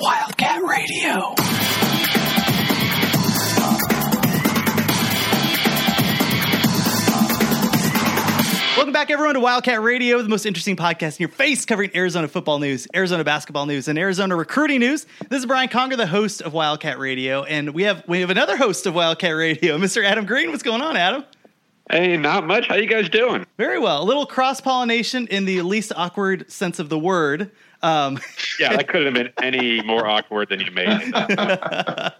Wildcat Radio. Welcome back, everyone, to Wildcat Radio, the most interesting podcast in your face, covering Arizona football news, Arizona basketball news, and Arizona recruiting news. This is Brian Conger, the host of Wildcat Radio, and we have we have another host of Wildcat Radio, Mr. Adam Green. What's going on, Adam? Hey, not much. How you guys doing? Very well. A little cross pollination in the least awkward sense of the word. Um, Yeah, that couldn't have been any more awkward than you made uh,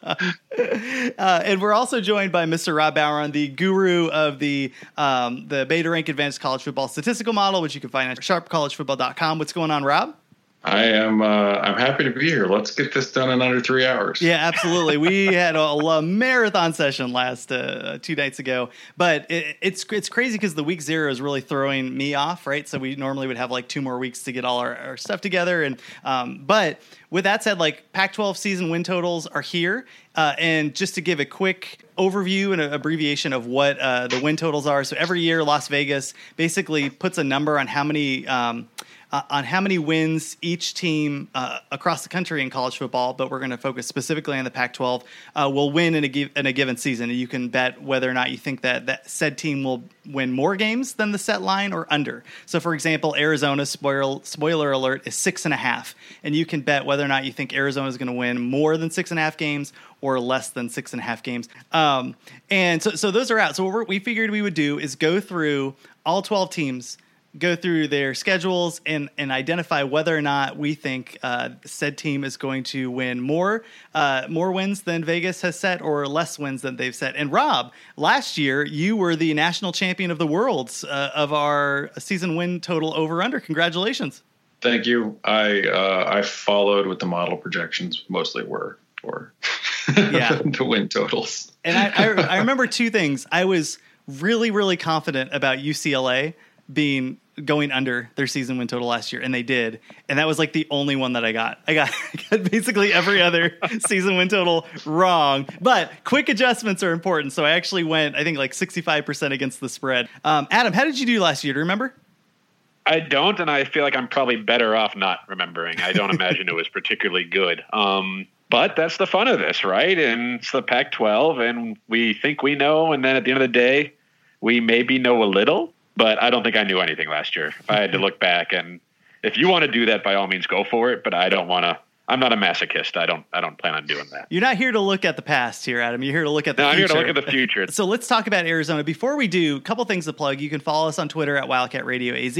and we're also joined by Mr. Rob Bauer, the guru of the um, the Beta Rank Advanced College Football Statistical Model, which you can find at sharpcollegefootball.com. What's going on, Rob? I am. Uh, I'm happy to be here. Let's get this done in under three hours. Yeah, absolutely. we had a, a marathon session last uh, two nights ago, but it, it's it's crazy because the week zero is really throwing me off, right? So we normally would have like two more weeks to get all our, our stuff together, and um, but with that said, like Pac-12 season win totals are here, uh, and just to give a quick overview and an abbreviation of what uh, the win totals are. So every year, Las Vegas basically puts a number on how many. Um, uh, on how many wins each team uh, across the country in college football, but we're going to focus specifically on the Pac-12 uh, will win in a, gi- in a given season. And you can bet whether or not you think that that said team will win more games than the set line or under. So, for example, Arizona spoiler spoiler alert is six and a half, and you can bet whether or not you think Arizona is going to win more than six and a half games or less than six and a half games. Um, and so, so those are out. So what we figured we would do is go through all 12 teams go through their schedules and, and identify whether or not we think uh, said team is going to win more uh, more wins than Vegas has set or less wins than they've set. And Rob, last year you were the national champion of the worlds uh, of our season win total over under. Congratulations! Thank you. I uh, I followed what the model projections mostly were for Yeah. the win totals. And I, I, I remember two things. I was really, really confident about UCLA being going under their season win total last year, and they did. And that was like the only one that I got. I got, I got basically every other season win total wrong. But quick adjustments are important. So I actually went, I think, like 65% against the spread. Um, Adam, how did you do last year? Do you remember? I don't, and I feel like I'm probably better off not remembering. I don't imagine it was particularly good. Um, but that's the fun of this, right? And it's the Pac-12, and we think we know, and then at the end of the day, we maybe know a little. But I don't think I knew anything last year. If I had to look back, and if you want to do that, by all means, go for it. But I don't want to. I'm not a masochist. I don't. I don't plan on doing that. You're not here to look at the past here, Adam. You're here to look at the No, I'm here future. to look at the future. So let's talk about Arizona. Before we do, a couple things to plug. You can follow us on Twitter at Wildcat Radio AZ.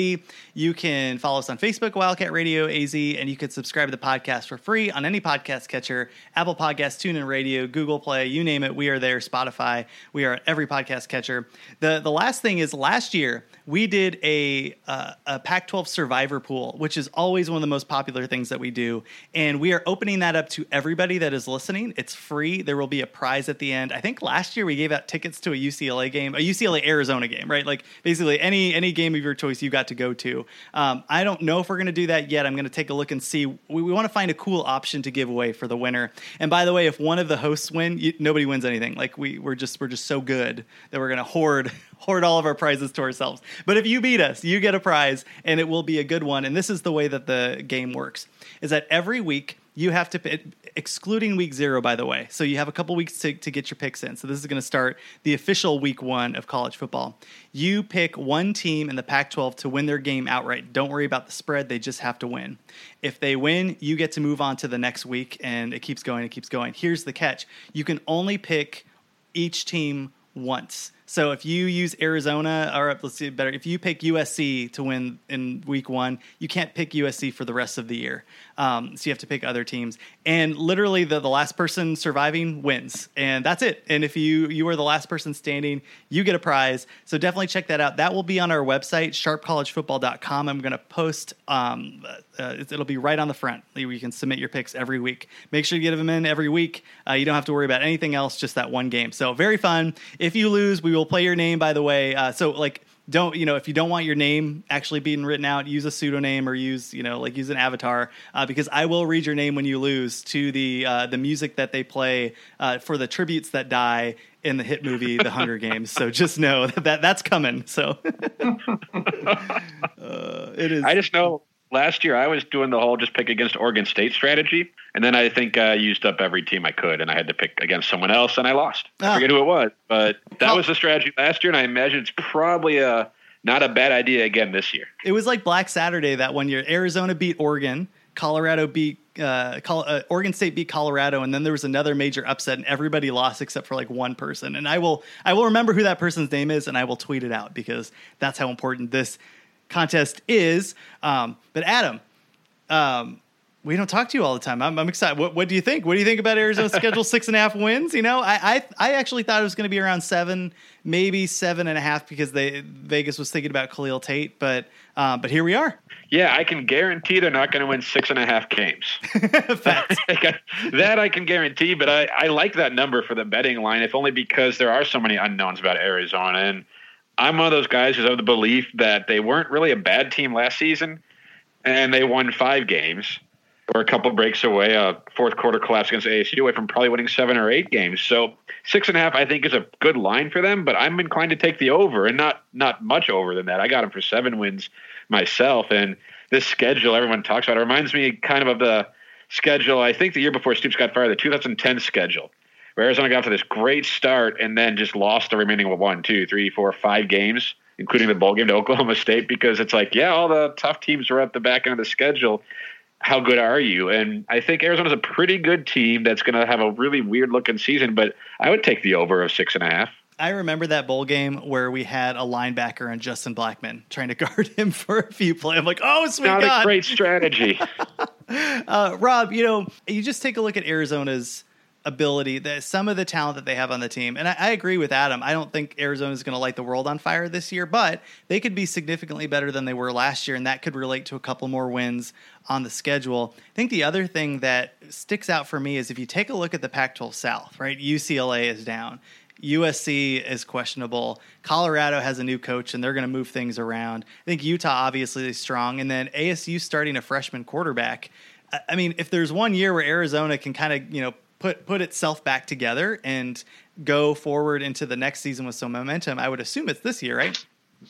You can follow us on Facebook, Wildcat Radio AZ, and you can subscribe to the podcast for free on any podcast catcher Apple Podcasts, TuneIn Radio, Google Play, you name it. We are there. Spotify. We are at every podcast catcher. The the last thing is last year we did a uh, a Pac-12 Survivor pool, which is always one of the most popular things that we do, and we are opening that up to everybody that is listening. It's free. There will be a prize at the end. I think last year we gave out tickets to a UCLA game, a UCLA Arizona game, right? Like basically any any game of your choice you got to go to. Um, I don't know if we're going to do that yet. I'm going to take a look and see. We, we want to find a cool option to give away for the winner. And by the way, if one of the hosts win, you, nobody wins anything. Like we we're just we're just so good that we're going to hoard hoard all of our prizes to ourselves. But if you beat us, you get a prize, and it will be a good one. And this is the way that the game works: is that every week you have to excluding week zero, by the way. So you have a couple weeks to, to get your picks in. So this is going to start the official week one of college football. You pick one team in the Pac 12 to win their game outright. Don't worry about the spread, they just have to win. If they win, you get to move on to the next week, and it keeps going, it keeps going. Here's the catch you can only pick each team once. So if you use Arizona, or let's see better, if you pick USC to win in week one, you can't pick USC for the rest of the year. Um, so you have to pick other teams. And literally, the, the last person surviving wins, and that's it. And if you you are the last person standing, you get a prize. So definitely check that out. That will be on our website, sharpcollegefootball.com. I'm going to post. Um, uh, it'll be right on the front. You can submit your picks every week. Make sure you get them in every week. Uh, you don't have to worry about anything else, just that one game. So very fun. If you lose, we will play your name. By the way, uh, so like don't you know if you don't want your name actually being written out use a pseudonym or use you know like use an avatar uh, because i will read your name when you lose to the uh, the music that they play uh, for the tributes that die in the hit movie the hunger games. So just know that, that that's coming so. Uh, it is I just know last year I was doing the whole just pick against Oregon State strategy, and then I think I used up every team I could, and I had to pick against someone else, and I lost. I Ah. forget who it was, but that Well- was the strategy last year, and I imagine it's probably a not a bad idea again this year. It was like Black Saturday that one year. Arizona beat Oregon. Colorado beat uh, Col- uh, Oregon State beat Colorado, and then there was another major upset, and everybody lost except for like one person. And I will I will remember who that person's name is, and I will tweet it out because that's how important this contest is. Um, but Adam, um, we don't talk to you all the time. I'm, I'm excited. What, what do you think? What do you think about Arizona's schedule? Six and a half wins. You know, I I, I actually thought it was going to be around seven, maybe seven and a half, because they Vegas was thinking about Khalil Tate. But um, but here we are. Yeah, I can guarantee they're not going to win six and a half games. That I can guarantee, but I, I like that number for the betting line, if only because there are so many unknowns about Arizona. And I'm one of those guys who's of the belief that they weren't really a bad team last season, and they won five games. Or a couple breaks away, a fourth quarter collapse against ASU away from probably winning seven or eight games. So six and a half, I think, is a good line for them. But I'm inclined to take the over, and not not much over than that. I got them for seven wins myself, and this schedule everyone talks about it reminds me kind of of the schedule. I think the year before Stoops got fired, the 2010 schedule, where Arizona got off to this great start and then just lost the remaining one, two, three, four, five games, including the bowl game to Oklahoma State, because it's like, yeah, all the tough teams are at the back end of the schedule. How good are you? And I think Arizona's a pretty good team that's going to have a really weird looking season, but I would take the over of six and a half. I remember that bowl game where we had a linebacker and Justin Blackman trying to guard him for a few plays. I'm like, oh, sweet Not God. a great strategy. Uh, Rob, you know, you just take a look at Arizona's ability, that some of the talent that they have on the team. And I, I agree with Adam. I don't think Arizona is going to light the world on fire this year, but they could be significantly better than they were last year, and that could relate to a couple more wins on the schedule. I think the other thing that sticks out for me is if you take a look at the Pac 12 South, right? UCLA is down. USC is questionable. Colorado has a new coach and they're going to move things around. I think Utah obviously is strong. And then ASU starting a freshman quarterback. I- I mean, if there's one year where Arizona can kind of, you know, put put itself back together and go forward into the next season with some momentum, I would assume it's this year, right?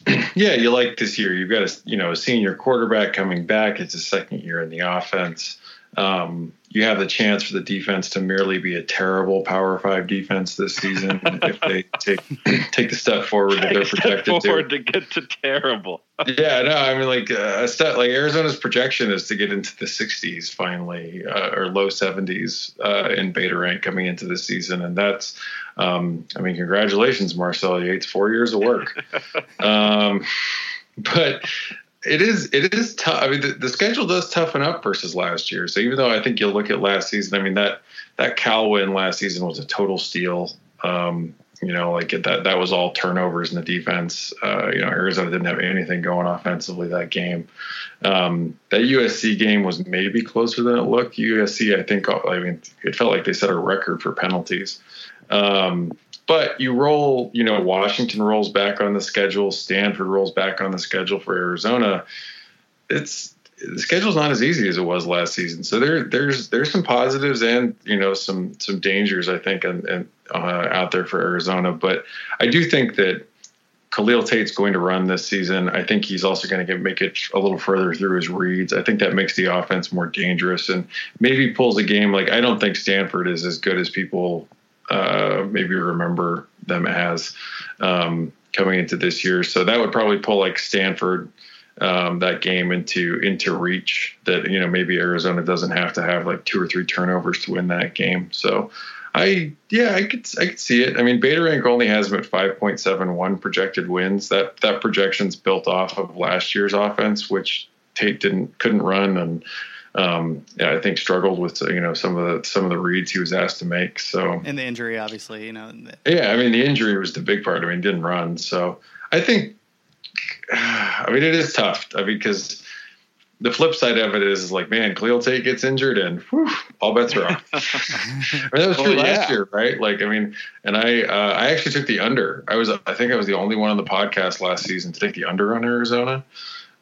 Yeah, you like this year. You've got a you know a senior quarterback coming back. It's his second year in the offense. Um, you have the chance for the defense to merely be a terrible Power Five defense this season if they take take the step forward that they're projected to. forward to get to terrible. Yeah, no, I mean like uh, a step like Arizona's projection is to get into the 60s finally uh, or low 70s uh, in beta rank coming into the season, and that's um, I mean congratulations Marcel Yates, four years of work. um, but it is it is tough. I mean the, the schedule does toughen up versus last year. So even though I think you'll look at last season, I mean that that Cal win last season was a total steal. Um, you know, like that that was all turnovers in the defense. Uh, you know, Arizona didn't have anything going offensively that game. Um, that USC game was maybe closer than it looked. USC, I think, I mean, it felt like they set a record for penalties. Um, but you roll, you know, Washington rolls back on the schedule, Stanford rolls back on the schedule for Arizona. It's the schedule's not as easy as it was last season. So there, there's there's some positives and you know some some dangers I think and, and uh, out there for Arizona. But I do think that Khalil Tate's going to run this season. I think he's also going to get, make it a little further through his reads. I think that makes the offense more dangerous and maybe pulls a game like I don't think Stanford is as good as people uh, maybe remember them as um, coming into this year. So that would probably pull like Stanford um, that game into into reach that you know maybe Arizona doesn't have to have like two or three turnovers to win that game. So I yeah, I could I could see it. I mean, Beta Rank only has them at five point seven one projected wins. That that projection's built off of last year's offense, which Tate didn't couldn't run and um, yeah, I think struggled with you know some of the some of the reads he was asked to make. So and the injury, obviously, you know. Yeah, I mean the injury was the big part. I mean, didn't run. So I think, I mean, it is tough. I mean, because the flip side of it is, like, man, Khalil Tate gets injured and whew, all bets are off. I mean, that was true well, yeah. last year, right? Like, I mean, and I uh, I actually took the under. I was I think I was the only one on the podcast last season to take the under on Arizona.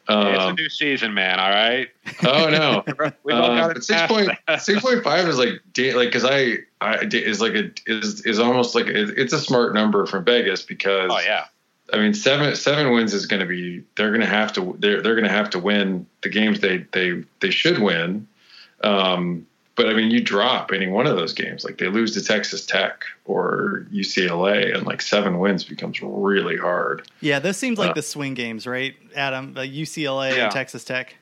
Um, it's a um, new season, man. All right. Oh no. We've all got uh, six point six point five is like like because I I is like a is is almost like it, it's a smart number from Vegas because oh yeah I mean, seven seven wins is going to be. They're going to have to. They're they're going to have to win the games they they they should win. Um, but I mean, you drop any one of those games, like they lose to Texas Tech or UCLA, and like seven wins becomes really hard. Yeah, those seems like uh, the swing games, right, Adam? Like UCLA yeah. and Texas Tech.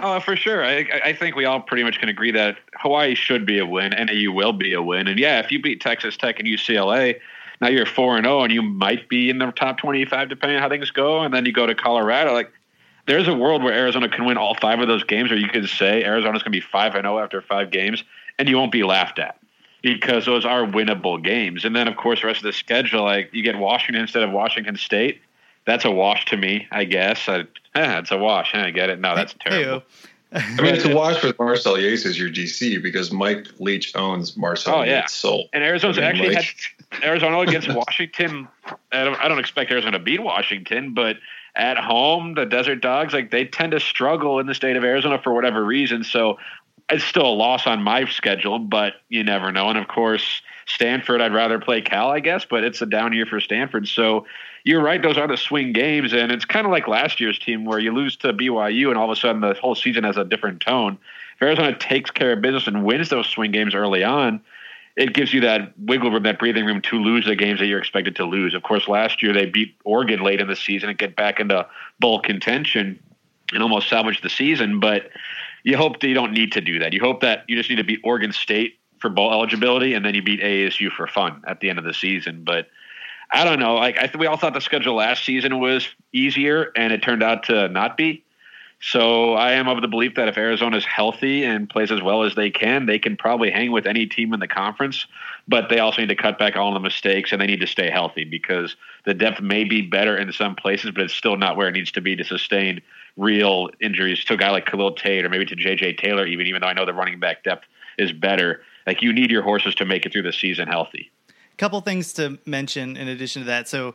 Oh, for sure. I, I think we all pretty much can agree that Hawaii should be a win. NAU will be a win. And yeah, if you beat Texas Tech and UCLA, now you're four and zero, oh, and you might be in the top twenty five depending on how things go. And then you go to Colorado. Like, there's a world where Arizona can win all five of those games, or you could say Arizona's going to be five and zero oh after five games, and you won't be laughed at because those are winnable games. And then, of course, the rest of the schedule, like you get Washington instead of Washington State. That's a wash to me, I guess. I, eh, it's a wash. I get it. No, that's terrible. I mean, to watch with Marcel Yates as your DC because Mike Leach owns Marcel oh, yeah. Yates' soul. And Arizona's I mean, actually like, had Arizona against Washington. I don't, I don't expect Arizona to beat Washington, but at home, the Desert Dogs, like they tend to struggle in the state of Arizona for whatever reason. So it's still a loss on my schedule, but you never know. And of course, Stanford, I'd rather play Cal, I guess, but it's a down year for Stanford. So you're right; those are the swing games, and it's kind of like last year's team where you lose to BYU, and all of a sudden the whole season has a different tone. If Arizona takes care of business and wins those swing games early on, it gives you that wiggle room, that breathing room to lose the games that you're expected to lose. Of course, last year they beat Oregon late in the season and get back into bowl contention and almost salvage the season. But you hope that you don't need to do that. You hope that you just need to beat Oregon State for bowl eligibility, and then you beat ASU for fun at the end of the season. But I don't know. Like I th- we all thought the schedule last season was easier, and it turned out to not be. So I am of the belief that if Arizona is healthy and plays as well as they can, they can probably hang with any team in the conference. But they also need to cut back all the mistakes and they need to stay healthy because the depth may be better in some places, but it's still not where it needs to be to sustain real injuries to a guy like Khalil Tate or maybe to JJ Taylor, even even though I know the running back depth is better. Like you need your horses to make it through the season healthy couple things to mention in addition to that. So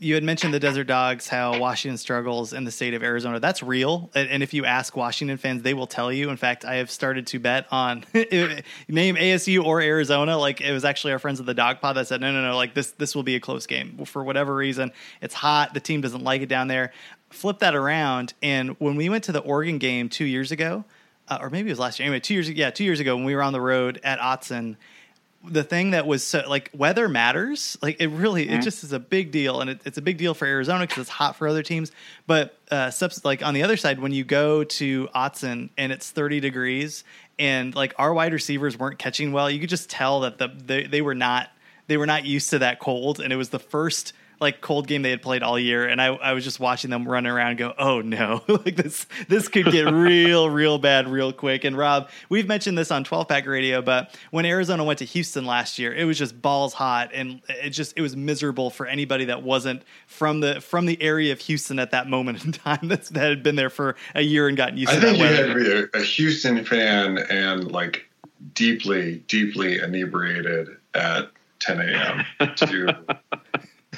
you had mentioned the Desert Dogs, how Washington struggles in the state of Arizona. That's real. And if you ask Washington fans, they will tell you. In fact, I have started to bet on name ASU or Arizona. Like it was actually our friends at the Dog Pod that said, no, no, no, like this, this will be a close game for whatever reason. It's hot. The team doesn't like it down there. Flip that around. And when we went to the Oregon game two years ago, uh, or maybe it was last year. Anyway, two years, yeah, two years ago when we were on the road at Autzen the thing that was so, like weather matters. Like it really, mm-hmm. it just is a big deal, and it, it's a big deal for Arizona because it's hot for other teams. But uh, subs- like on the other side, when you go to Autzen and it's 30 degrees, and like our wide receivers weren't catching well, you could just tell that the they, they were not they were not used to that cold, and it was the first like cold game they had played all year, and I, I was just watching them run around and go, oh no, like this this could get real real bad real quick. And Rob, we've mentioned this on 12 Pack Radio, but when Arizona went to Houston last year, it was just balls hot, and it just it was miserable for anybody that wasn't from the from the area of Houston at that moment in time that's, that had been there for a year and gotten used. I to think you had to be a, a Houston fan and like deeply deeply inebriated at 10 a.m. to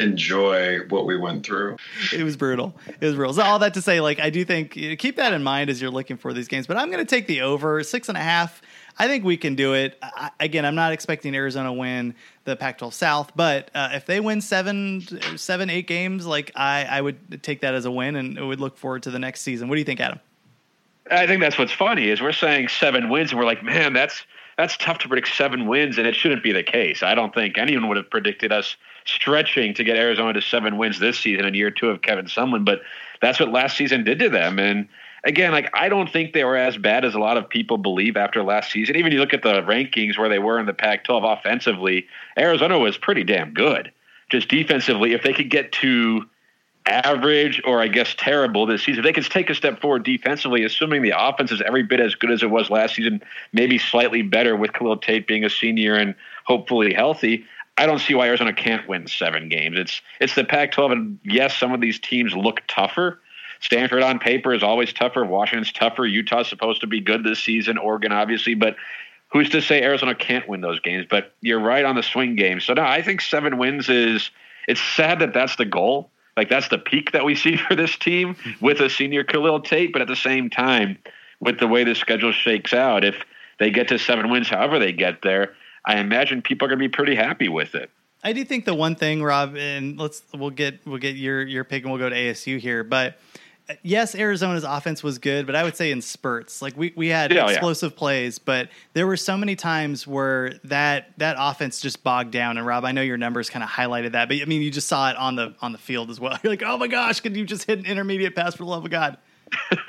enjoy what we went through. It was brutal. It was brutal. So all that to say, like I do think you know, keep that in mind as you're looking for these games. But I'm going to take the over six and a half. I think we can do it. I, again, I'm not expecting Arizona win the Pac-12 South, but uh, if they win seven, seven, eight games, like I, I would take that as a win, and would look forward to the next season. What do you think, Adam? I think that's what's funny is we're saying seven wins, and we're like, man, that's that's tough to predict seven wins, and it shouldn't be the case. I don't think anyone would have predicted us stretching to get Arizona to seven wins this season in year two of Kevin Sumlin, but that's what last season did to them. And again, like I don't think they were as bad as a lot of people believe after last season. Even you look at the rankings where they were in the Pac-12 offensively, Arizona was pretty damn good. Just defensively, if they could get to average or I guess terrible this season, if they could take a step forward defensively, assuming the offense is every bit as good as it was last season, maybe slightly better with Khalil Tate being a senior and hopefully healthy. I don't see why Arizona can't win seven games. It's it's the Pac-12, and yes, some of these teams look tougher Stanford on paper is always tougher. Washington's tougher. Utah's supposed to be good this season. Oregon, obviously, but who's to say Arizona can't win those games? But you're right on the swing game. So no, I think seven wins is. It's sad that that's the goal. Like that's the peak that we see for this team with a senior Khalil Tate. But at the same time, with the way the schedule shakes out, if they get to seven wins, however they get there, I imagine people are going to be pretty happy with it. I do think the one thing, Rob, and let's we'll get we'll get your your pick and we'll go to ASU here, but uh, yes, Arizona's offense was good, but I would say in spurts. Like we, we had yeah, explosive yeah. plays, but there were so many times where that that offense just bogged down. And Rob, I know your numbers kind of highlighted that, but I mean, you just saw it on the on the field as well. You're like, oh my gosh, could you just hit an intermediate pass for the love of God?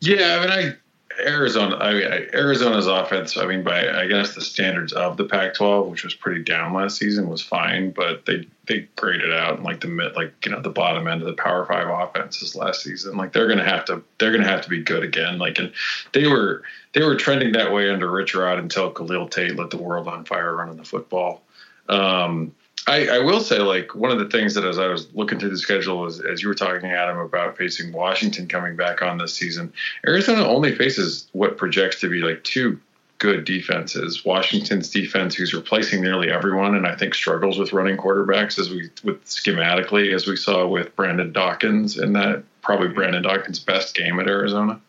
yeah, I mean, I Arizona, I mean, Arizona's offense. I mean, by I guess the standards of the Pac-12, which was pretty down last season, was fine, but they they graded out in like the mid, like you know, the bottom end of the Power Five offenses last season. Like they're gonna have to they're gonna have to be good again. Like and they were they were trending that way under Rich Rod until Khalil Tate lit the world on fire running the football. Um, I, I, will say, like one of the things that as I was looking through the schedule, as, as you were talking, Adam, about facing Washington coming back on this season, Arizona only faces what projects to be like two good defenses. Washington's defense, who's replacing nearly everyone, and I think struggles with running quarterbacks, as we with schematically, as we saw with Brandon Dawkins in that probably Brandon Dawkins' best game at Arizona,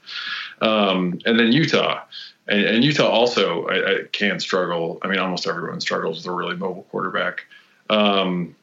um, and then Utah. And, and Utah also I, I can struggle. I mean, almost everyone struggles with a really mobile quarterback. Um,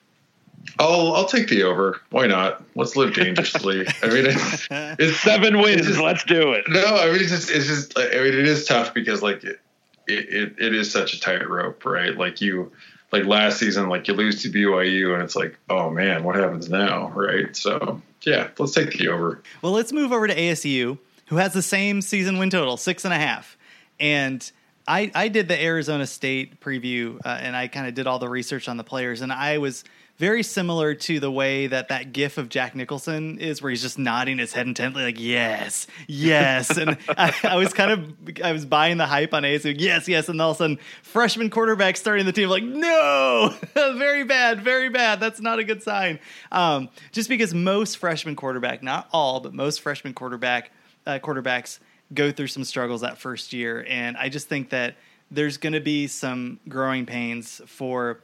I'll I'll take the over. Why not? Let's live dangerously. I mean, it's, it's seven wins. It's just, Let's do it. No, I mean it's just it's just. I mean it is tough because like it it, it is such a tight rope, right? Like you like last season, like you lose to BYU, and it's like, oh man, what happens now, right? So yeah, let's take the over. Well, let's move over to ASU, who has the same season win total, six and a half, and I, I did the Arizona State preview uh, and I kind of did all the research on the players, and I was very similar to the way that that gif of Jack Nicholson is, where he's just nodding his head intently, like yes, yes. and I, I, was kind of I was buying the hype on ASU, yes, yes, and all of a sudden freshman quarterback starting the team, like no, very bad, very bad. That's not a good sign. Um, just because most freshman quarterback, not all, but most freshman quarterback uh, quarterbacks go through some struggles that first year. And I just think that there's going to be some growing pains for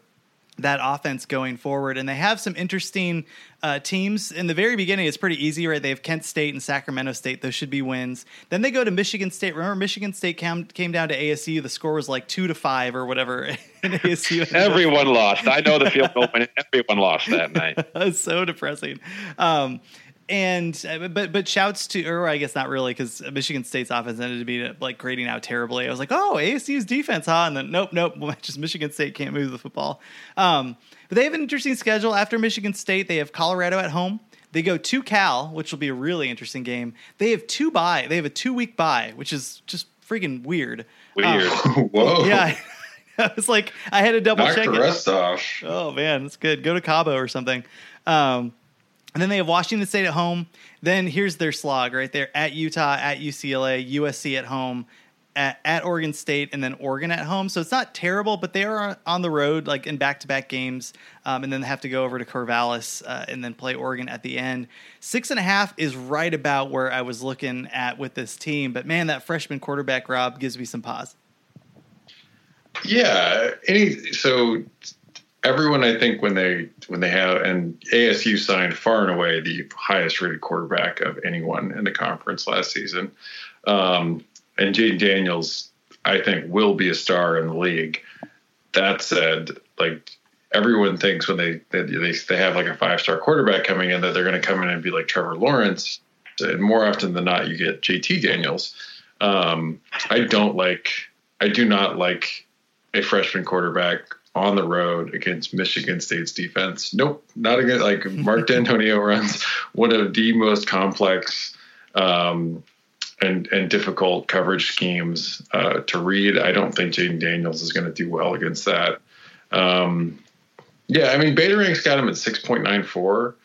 that offense going forward. And they have some interesting uh, teams. In the very beginning, it's pretty easy, right? They have Kent State and Sacramento State. Those should be wins. Then they go to Michigan State. Remember, Michigan State came, came down to ASU. The score was like two to five or whatever in ASU. Everyone lost. I know the field goal Everyone lost that night. That was so depressing. Um, and uh, but but shouts to or I guess not really because Michigan State's offense ended to be like grading out terribly. I was like, oh, ASU's defense, huh? And then nope, nope, just Michigan State can't move the football. Um, but they have an interesting schedule after Michigan State. They have Colorado at home. They go to Cal, which will be a really interesting game. They have two bye. They have a two week bye, which is just freaking weird. Weird. Um, Whoa. Yeah. I was like, I had to double Knock check the it. off. Oh man, that's good. Go to Cabo or something. Um, and then they have Washington State at home. Then here's their slog right there at Utah, at UCLA, USC at home, at, at Oregon State, and then Oregon at home. So it's not terrible, but they are on the road, like in back to back games. Um, and then they have to go over to Corvallis uh, and then play Oregon at the end. Six and a half is right about where I was looking at with this team. But man, that freshman quarterback, Rob, gives me some pause. Yeah. Any so everyone I think when they when they have and ASU signed far and away the highest rated quarterback of anyone in the conference last season. Um, and Jayden Daniels, I think, will be a star in the league. That said, like everyone thinks when they they they have like a five star quarterback coming in that they're going to come in and be like Trevor Lawrence. And more often than not, you get JT Daniels. Um, I don't like. I do not like a freshman quarterback on the road against Michigan State's defense. Nope, not against like Mark Dantonio runs one of the most complex um, and and difficult coverage schemes uh, to read. I don't think Jayden Daniels is going to do well against that. Um, yeah, I mean, Beta Rank's got him at six point nine four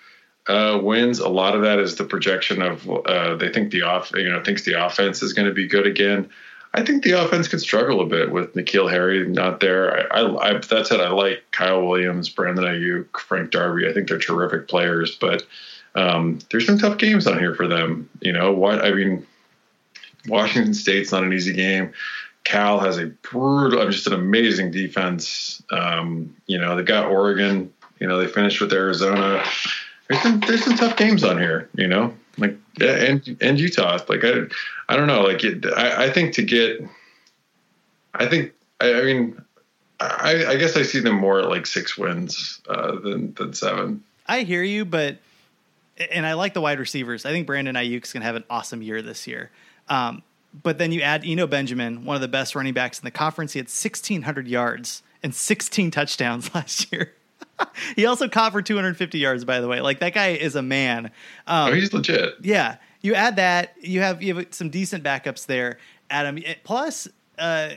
uh, wins. A lot of that is the projection of uh, they think the off you know thinks the offense is going to be good again. I think the offense could struggle a bit with N'Keal Harry not there. I, I, I that said, I like Kyle Williams, Brandon Aiyuk, Frank Darby. I think they're terrific players, but um, there's some tough games on here for them. You know what? I mean, Washington State's not an easy game. Cal has a brutal, just an amazing defense. Um, you know, they got Oregon. You know, they finished with Arizona. There's some there's some tough games on here. You know, like and and Utah. Like I, I don't know. Like it, I, I think to get, I think I, I mean, I, I guess I see them more at like six wins uh, than than seven. I hear you, but and I like the wide receivers. I think Brandon Aiyuk's gonna have an awesome year this year. Um, but then you add Eno Benjamin, one of the best running backs in the conference. He had 1,600 yards and 16 touchdowns last year. he also caught for 250 yards, by the way. Like that guy is a man. Um, oh, he's legit. Yeah. You add that, you have you have some decent backups there, Adam. Plus, uh,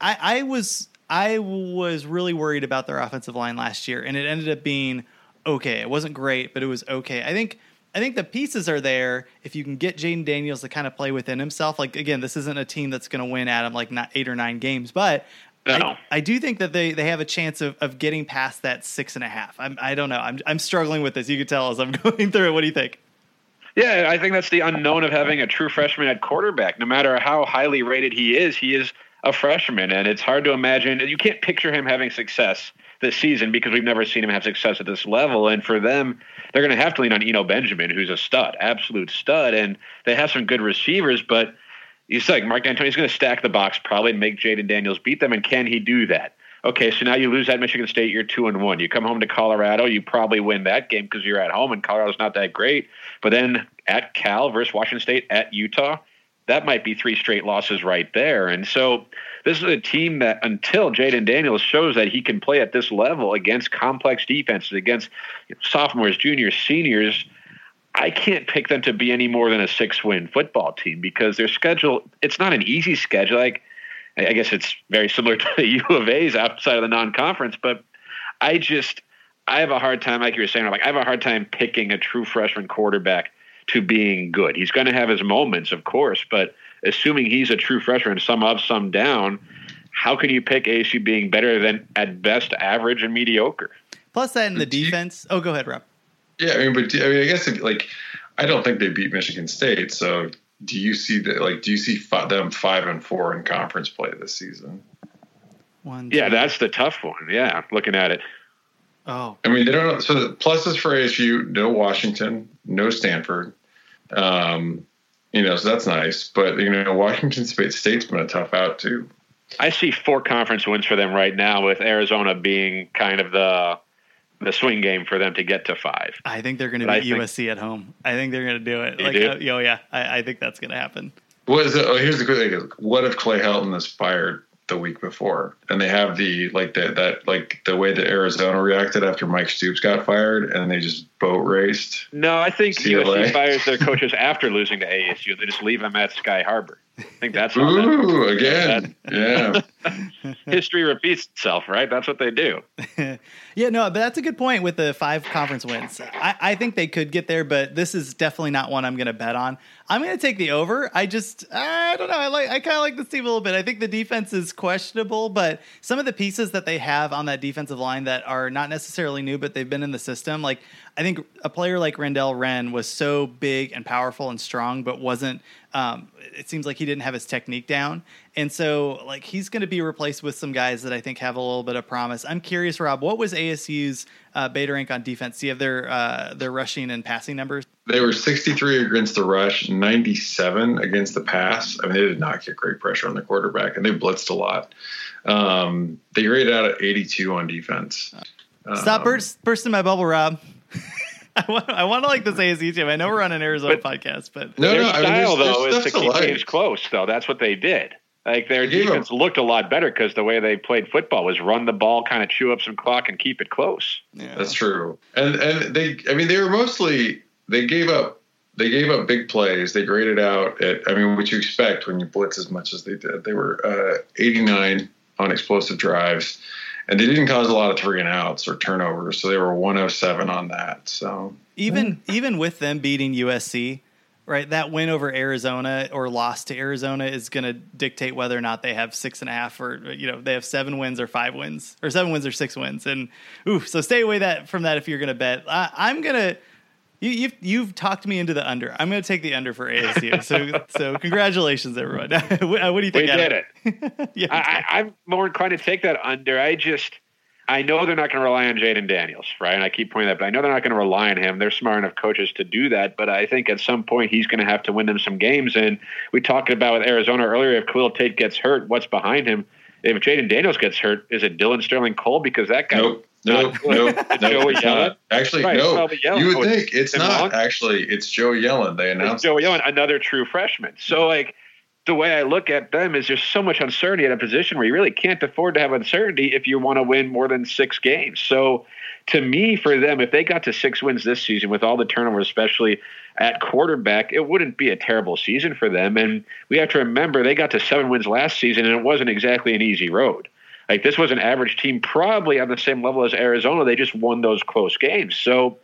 I, I was I was really worried about their offensive line last year, and it ended up being okay. It wasn't great, but it was okay. I think I think the pieces are there if you can get Jayden Daniels to kind of play within himself. Like again, this isn't a team that's going to win Adam like not eight or nine games, but no. I, I, do think that they, they have a chance of, of getting past that six and a half. I'm, I don't know. I'm I'm struggling with this. You can tell as I'm going through it. What do you think? Yeah, I think that's the unknown of having a true freshman at quarterback. No matter how highly rated he is, he is a freshman, and it's hard to imagine. You can't picture him having success this season because we've never seen him have success at this level. And for them, they're going to have to lean on Eno Benjamin, who's a stud, absolute stud. And they have some good receivers, but you said Mark Dantonio's going to stack the box probably and make Jayden Daniels beat them. And can he do that? Okay, so now you lose at Michigan State, you're two and one. You come home to Colorado, you probably win that game because you're at home, and Colorado's not that great. But then at Cal versus Washington State, at Utah, that might be three straight losses right there. And so this is a team that until Jayden Daniels shows that he can play at this level against complex defenses, against sophomores, juniors, seniors, I can't pick them to be any more than a six win football team because their schedule, it's not an easy schedule. Like, I guess it's very similar to the U of A's outside of the non conference, but I just, I have a hard time, like you were saying, like I have a hard time picking a true freshman quarterback to being good. He's going to have his moments, of course, but assuming he's a true freshman, some up, some down, how can you pick ASU being better than at best average and mediocre? Plus that in the defense. oh, go ahead, Rob. Yeah, I mean, but I mean, I guess if, like I don't think they beat Michigan State. So do you see that? Like, do you see them five and four in conference play this season? One. Yeah, that's the tough one. Yeah, looking at it. Oh. I mean, they don't. So the pluses for ASU: no Washington, no Stanford. Um, you know, so that's nice. But you know, Washington State State's been a tough out too. I see four conference wins for them right now, with Arizona being kind of the the swing game for them to get to five. I think they're going to beat USC at home. I think they're going to do it. like, do? Uh, oh yeah, I, I, think that's going to happen. What is it? Oh, here's the good thing: what if Clay Helton is fired the week before, and they have the like that that like the way that Arizona reacted after Mike Stoops got fired, and they just boat raced. No, I think CLA. USC fires their coaches after losing to ASU. They just leave them at Sky Harbor. I think that's ooh again. yeah, history repeats itself, right? That's what they do. yeah, no, but that's a good point with the five conference wins. I, I think they could get there, but this is definitely not one I'm going to bet on. I'm going to take the over. I just I don't know. I like I kind of like this team a little bit. I think the defense is questionable, but some of the pieces that they have on that defensive line that are not necessarily new, but they've been in the system. Like I think a player like Renell Wren was so big and powerful and strong, but wasn't. Um, it seems like he didn't have his technique down, and so like he's going to be replaced with some guys that I think have a little bit of promise. I'm curious, Rob, what was ASU's uh, beta rank on defense? Do you have their uh, their rushing and passing numbers? They were 63 against the rush, 97 against the pass. I mean, they did not get great pressure on the quarterback, and they blitzed a lot. Um, they rated out at 82 on defense. Stop um, burst, bursting my bubble, Rob. I want, I want to like this ASU team. I know we're on an Arizona but podcast, but no, their no, style I mean, there's, though there's is to keep games close. Though that's what they did. Like their defense looked a lot better because the way they played football was run the ball, kind of chew up some clock, and keep it close. Yeah. That's true. And and they, I mean, they were mostly they gave up they gave up big plays. They graded out at, I mean, what you expect when you blitz as much as they did. They were uh, 89 on explosive drives, and they didn't cause a lot of three and outs or turnovers. So they were 107 on that. So even even with them beating USC, right? That win over Arizona or loss to Arizona is going to dictate whether or not they have six and a half or you know they have seven wins or five wins or seven wins or six wins. And ooh, so stay away that from that if you're going to bet. I, I'm gonna. You, you've you've talked me into the under. I'm going to take the under for ASU. so so congratulations, everyone. what, what do you think? We Adam? did it. yeah, I, I- I'm more inclined to take that under. I just, I know they're not going to rely on Jayden Daniels, right? And I keep pointing that, but I know they're not going to rely on him. They're smart enough coaches to do that. But I think at some point he's going to have to win them some games. And we talked about with Arizona earlier. If Khalil Tate gets hurt, what's behind him? If Jayden Daniels gets hurt, is it Dillon Sterling-Cole? Because that guy. nope, no, no, Joey it's Yellen? not. Actually, Right, no. You would Oh, think it's Tim not. Long? Actually, it's Joey Yellen. They It's announced Joey Yellen, another true freshman. So like the way I look at them is there's so much uncertainty in a position where you really can't afford to have uncertainty if you want to win more than six games. So to me, for them, if they got to six wins this season with all the turnovers, especially at quarterback, it wouldn't be a terrible season for them. And we have to remember they got to seven wins last season, and it wasn't exactly an easy road. Like this was an average team, probably on the same level as Arizona. They just won those close games. So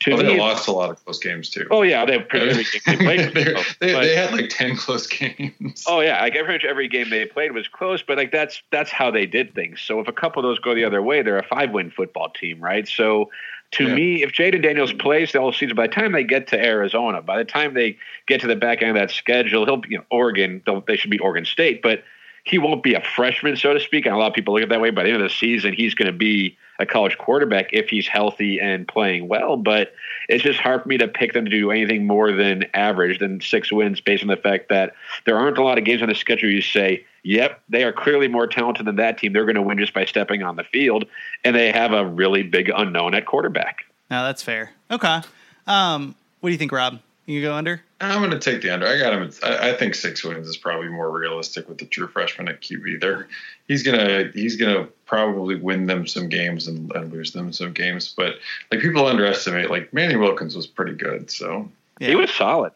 to oh, Well, me, they lost a lot of close games too. oh yeah, they every game they played. Close. they, they had like ten close games. Oh yeah, like every every game they played was close, but like that's that's how they did things. So if a couple of those go the other way, they're a five win football team, right? So to Yeah. me, if Jayden Daniels plays the whole season, by the time they get to Arizona, by the time they get to the back end of that schedule, he'll you know Oregon, they should beat Oregon State, but he won't be a freshman, so to speak. And a lot of people look at that way. By the end of the season, he's going to be a college quarterback if he's healthy and playing well. But it's just hard for me to pick them to do anything more than average than six wins based on the fact that there aren't a lot of games on the schedule you say, yep, they are clearly more talented than that team. They're going to win just by stepping on the field. And they have a really big unknown at quarterback. no, that's fair. Okay. Um, what do you think, Rob? You go under? I'm going to take the under. I got him. At, I, I think six wins is probably more realistic with the true freshman at QB. There, he's gonna he's gonna probably win them some games and, and lose them some games. But like people underestimate, like Manny Wilkins was pretty good. So Yeah. He was solid.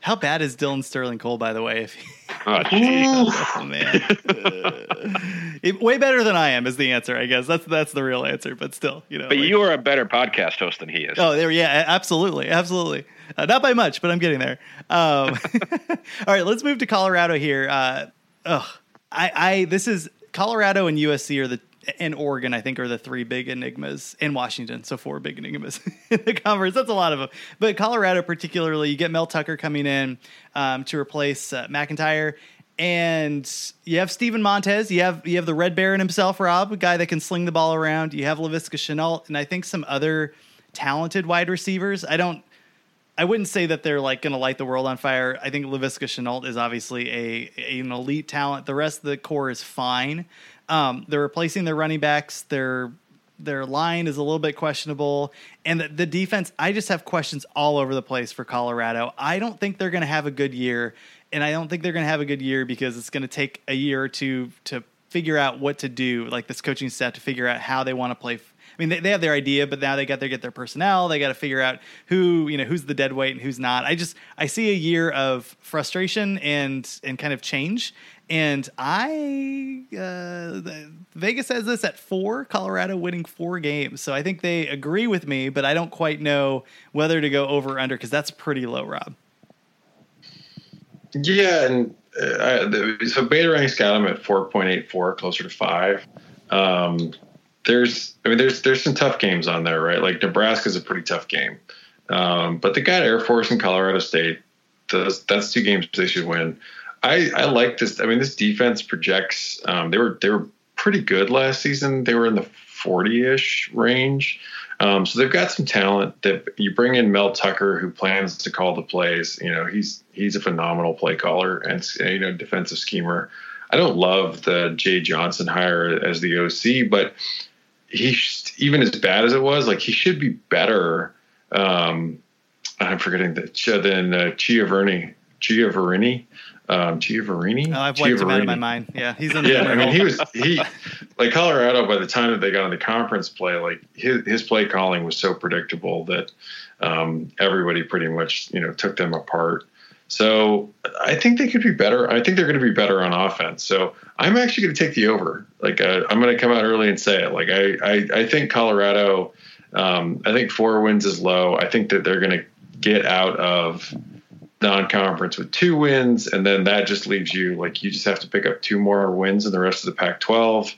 How bad is Dillon Sterling-Cole, by the way? If he, Oh, oh man, Uh, it- way better than I am is the answer. I guess that's that's the real answer. But still, you know. But like- you are a better podcast host than he is. Oh, there, yeah, absolutely, absolutely. Uh, not by much, but I'm getting there. Um, all right, let's move to Colorado here. Uh, ugh, I, I, this is Colorado and USC are the and Oregon, I think, are the three big enigmas in Washington. So four big enigmas in the conference. That's a lot of them. But Colorado, particularly, you get Mel Tucker coming in um, to replace uh, McIntyre. And you have Steven Montez. You have you have the Red Baron himself, Rob, a guy that can sling the ball around. You have Laviska Shenault, and I think some other talented wide receivers. I don't. I wouldn't say that they're like going to light the world on fire. I think Laviska Shenault is obviously a, a- an elite talent. The rest of the core is fine. Um, they're replacing their running backs. Their their line is a little bit questionable, and the, the defense. I just have questions all over the place for Colorado. I don't think they're going to have a good year, and I don't think they're going to have a good year because it's going to take a year or two to figure out what to do. Like this coaching staff to figure out how they want to play I mean, they, they have their idea, but now they got to get their personnel. They got to figure out who you know who's the dead weight and who's not. I just I see a year of frustration and and kind of change. And I uh, Vegas has this at four, Colorado winning four games. So I think they agree with me, but I don't quite know whether to go over or under because that's pretty low, Rob. Yeah, and uh, so Beta Rank's got him at four point eight four, closer to five. Um, there's, I mean, there's there's some tough games on there, right? Like Nebraska's a pretty tough game, um, but they got Air Force and Colorado State. Those, that's two games they should win. I, I like this. I mean, this defense projects. Um, they were they were pretty good last season. They were in the forty ish range. Um, so they've got some talent. That you bring in Mel Tucker, who plans to call the plays. You know, he's he's a phenomenal play caller and you know defensive schemer. I don't love the Jay Johnson hire as the OC, but he even as bad as it was, like he should be better. Um, I'm forgetting the than uh, Chiaverini. Giovanni. Um, Giovanni. Oh, I've wiped him out of my mind. Yeah, he's in the yeah. I mean, he was he like Colorado. By the time that they got in the conference play, like his his play calling was so predictable that um, everybody pretty much you know took them apart. So I think they could be better. I think they're going to be better on offense. So I'm actually going to take the over. Like uh, I'm going to come out early and say it. Like I I, I think Colorado. Um, I think four wins is low. I think that they're going to get out of non-conference with two wins, and then that just leaves you like you just have to pick up two more wins in the rest of the Pac-12.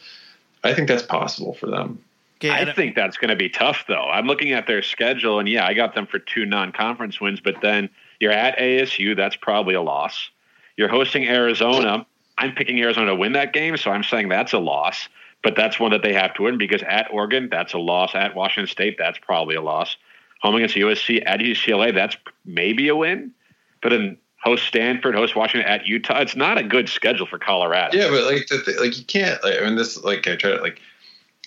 I think that's possible for them. Okay, I, I uh, think that's going to be tough, though. I'm looking at their schedule, and yeah, I got them for two non-conference wins, but then you're at ASU. That's probably a loss. You're hosting Arizona. I'm picking Arizona to win that game, so I'm saying that's a loss. But that's one that they have to win because at Oregon, that's a loss. At Washington State, that's probably a loss. Home against USC, at UCLA, that's maybe a win. But in host Stanford, host Washington, at Utah, it's not a good schedule for Colorado. Yeah, but like, the th- like you can't. Like, I mean, this like I try to like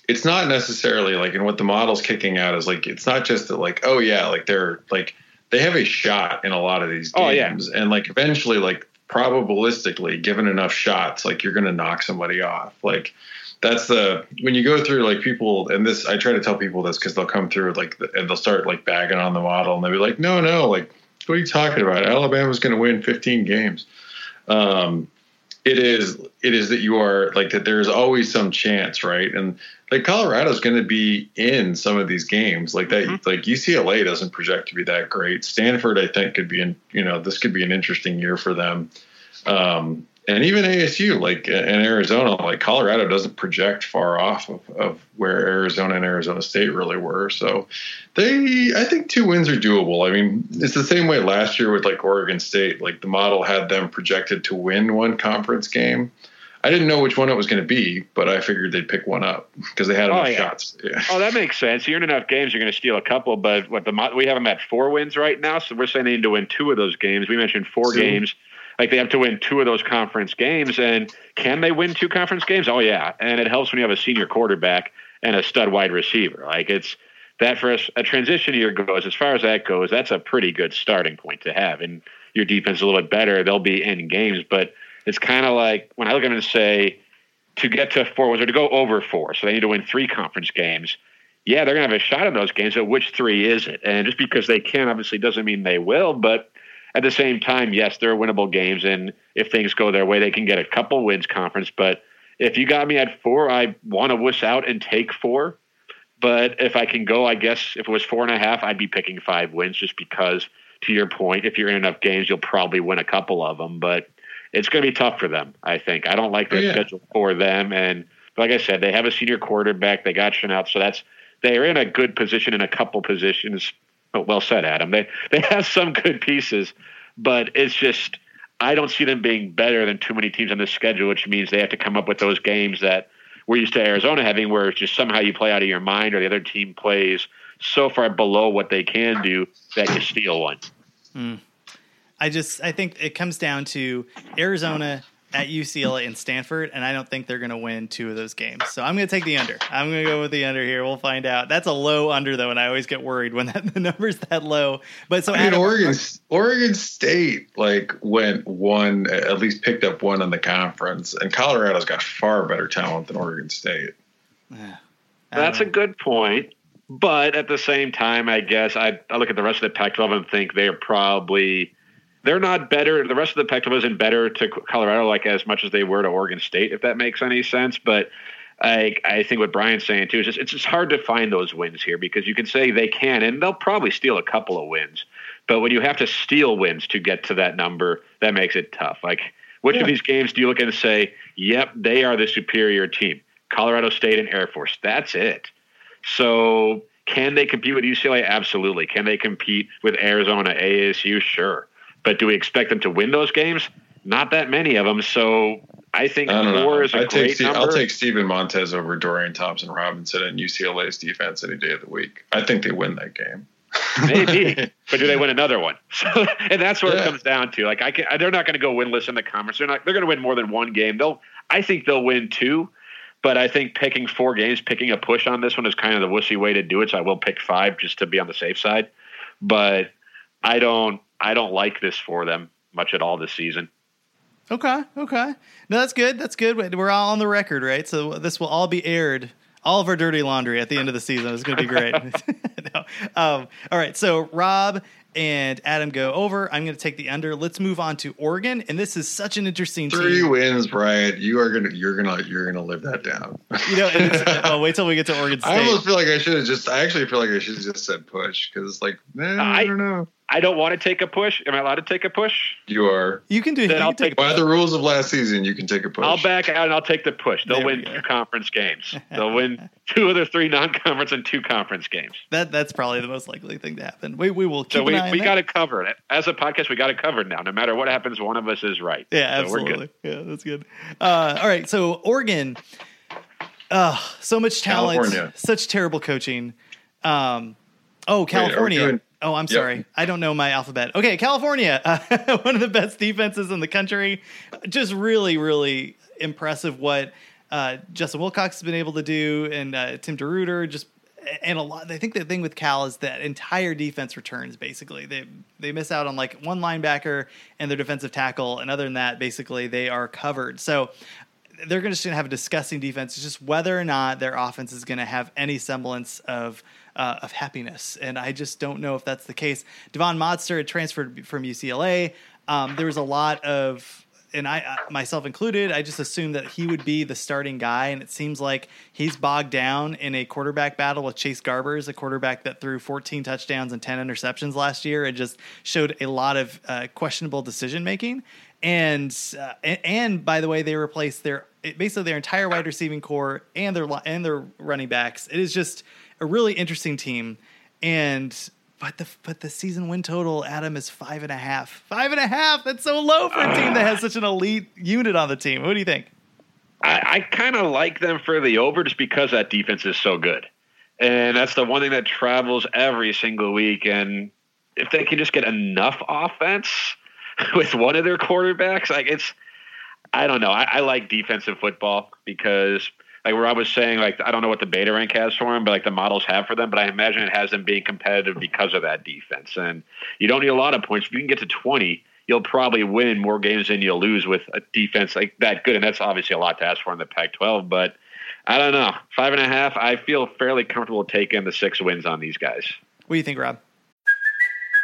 it's not necessarily like and what the model's kicking out is like it's not just that like oh yeah like they're like they have a shot in a lot of these games oh, yeah. and like eventually like probabilistically given enough shots like you're going to knock somebody off like that's the when you go through like people and this i try to tell people this because they'll come through like and they'll start like bagging on the model and they'll be like no no like what are you talking about? Alabama's going to win 15 games. Um it is it is that you are like that there's always some chance right? And like colorado's going to be in some of these games. Like that mm-hmm. like ucla doesn't project to be that great. Stanford i think could be in you know this could be an interesting year for them. Um and even ASU, like uh, in Arizona, like Colorado doesn't project far off of, of where Arizona and Arizona State really were. So they, I think two wins are doable. I mean, it's the same way last year with like Oregon State. Like the model had them projected to win one conference game. I didn't know which one it was going to be, but I figured they'd pick one up because they had oh, enough oh, yeah. shots. Yeah. Oh, that makes sense. You're in enough games, you're going to steal a couple. But what the we have them at four wins right now, so we're saying they need to win two of those games. We mentioned four two. games like they have to win two of those conference games. And can they win two conference games? Oh yeah, and it helps when you have a senior quarterback and a stud wide receiver. Like it's that for us, a transition year goes. As far as that goes, that's a pretty good starting point to have. And your defense is a little bit better. They'll be in games, but it's kind of like when I look at them and say to get to four was or to go over four, so they need to win three conference games. Yeah, they're going to have a shot in those games, but which three is it? And just because they can, obviously, doesn't mean they will. But at the same time, yes, they're winnable games, and if things go their way, they can get a couple wins conference. But if you got me at four, I want to wish out and take four. But if I can go, I guess if it was four and a half, I'd be picking five wins just because, to your point, if you're in enough games, you'll probably win a couple of them. But it's going to be tough for them, I think. I don't like their oh, yeah. schedule for them. And like I said, they have a senior quarterback. They got Shenault, so that's they're in a good position in a couple positions Oh, well said, Adam. They they have some good pieces, but it's just I don't see them being better than too many teams on this schedule, which means they have to come up with those games that we're used to Arizona having, where it's just somehow you play out of your mind, or the other team plays so far below what they can do that you steal one. Mm. I just I think it comes down to Arizona at UCLA and Stanford, and I don't think they're going to win two of those games. So I'm going to take the under. I'm going to go with the under here. We'll find out. That's a low under though, and I always get worried when that, the number's that low. But so I mean, Oregon, Oregon State like went one at least picked up one in the conference, and Colorado's got far better talent than Oregon State. That's a good point. But at the same time, I guess I, I look at the rest of the Pac-12 and think they're probably they're not better. The rest of the Pac-12 isn't better to Colorado like as much as they were to Oregon State, if that makes any sense. But I, I think what Brian's saying too is just, it's just hard to find those wins here because you can say they can, and they'll probably steal a couple of wins. But when you have to steal wins to get to that number, that makes it tough. Like, which yeah. of these games do you look at and say, "Yep, they are the superior team"? Colorado State and Air Force. That's it. So, can they compete with UCLA? Absolutely. Can they compete with Arizona, ASU? Sure. But do we expect them to win those games? Not that many of them. So I think I four know. is a I great take, number. I'll take Steven Montez over Dorian Thompson Robinson and UCLA's defense any day of the week. I think they win that game. Maybe, but do they win another one? So, and that's where yeah. it comes down to. Like, I can, they're not going to go winless in the conference. They're not. They're going to win more than one game. They'll. I think they'll win two, but I think picking four games, picking a push on this one is kind of the wussy way to do it. So I will pick five just to be on the safe side. But I don't. I don't like this for them. much at all this season. Okay, okay. No, that's good. That's good. We're all on the record, right? So this will all be aired. All of our dirty laundry at the end of the season is going to be great. no. um, all right. So Rob and Adam go over. I'm going to take the under. Let's move on to Oregon, and this is such an interesting Three team. wins, Brian. You are gonna you're gonna you're gonna live that down. You know, and it's, oh, wait till we get to Oregon I almost feel like I should have just. I actually feel like I should have just said push because, it's like, man, I, I- don't know. I don't want to take a push. Am I allowed to take a push? You are you can do. Then you I'll can take. take- by the rules of last season. You can take a push. I'll back out and I'll take the push. They'll There win two conference games. They'll win two of their three non-conference and two conference games. That that's probably the most likely thing to happen. We we will keep So we, an eye on we got it covered. As a podcast, we got it covered now. No matter what happens, one of us is right. Yeah, So we're absolutely. good. Yeah, that's good. Uh, all right, so Oregon, uh, so much talent, California. such terrible coaching. Um, oh, California. doing- oh, I'm Yep. sorry. I don't know my alphabet. Okay, California, uh, one of the best defenses in the country. Just really, really impressive what uh, Justin Wilcox has been able to do, and uh, Tim DeRuyter just. And a lot. I think the thing with Cal is that entire defense returns. Basically, they they miss out on like one linebacker and their defensive tackle, and other than that, basically they are covered. So they're going to have a disgusting defense. It's just whether or not their offense is going to have any semblance of uh, of happiness, and I just don't know if that's the case. Devon Modster had transferred from UCLA. Um, there was a lot of, and I uh, myself included, I just assumed that he would be the starting guy, and it seems like he's bogged down in a quarterback battle with Chase Garbers, a quarterback that threw 14 touchdowns and 10 interceptions last year, and just showed a lot of uh, questionable decision making. And, uh, and and by the way, they replaced their basically their entire wide receiving core and their and their running backs. It is just a really interesting team, and but the but the season win total, Adam, is five and a half. Five and a half. That's so low for a team that has such an elite unit on the team. What do you think? I, I kind of like them for the over just because that defense is so good. And that's the one thing that travels every single week. And if they can just get enough offense with one of their quarterbacks, like it's, I don't know. I, I like defensive football because, like where I was saying, like I don't know what the beta rank has for them, but like the models have for them. But I imagine it has them being competitive because of that defense. And you don't need a lot of points. If you can get to twenty, you'll probably win more games than you'll lose with a defense like that good. And that's obviously a lot to ask for in the Pac-12. But I don't know, five and a half. I feel fairly comfortable taking the six wins on these guys. What do you think, Rob?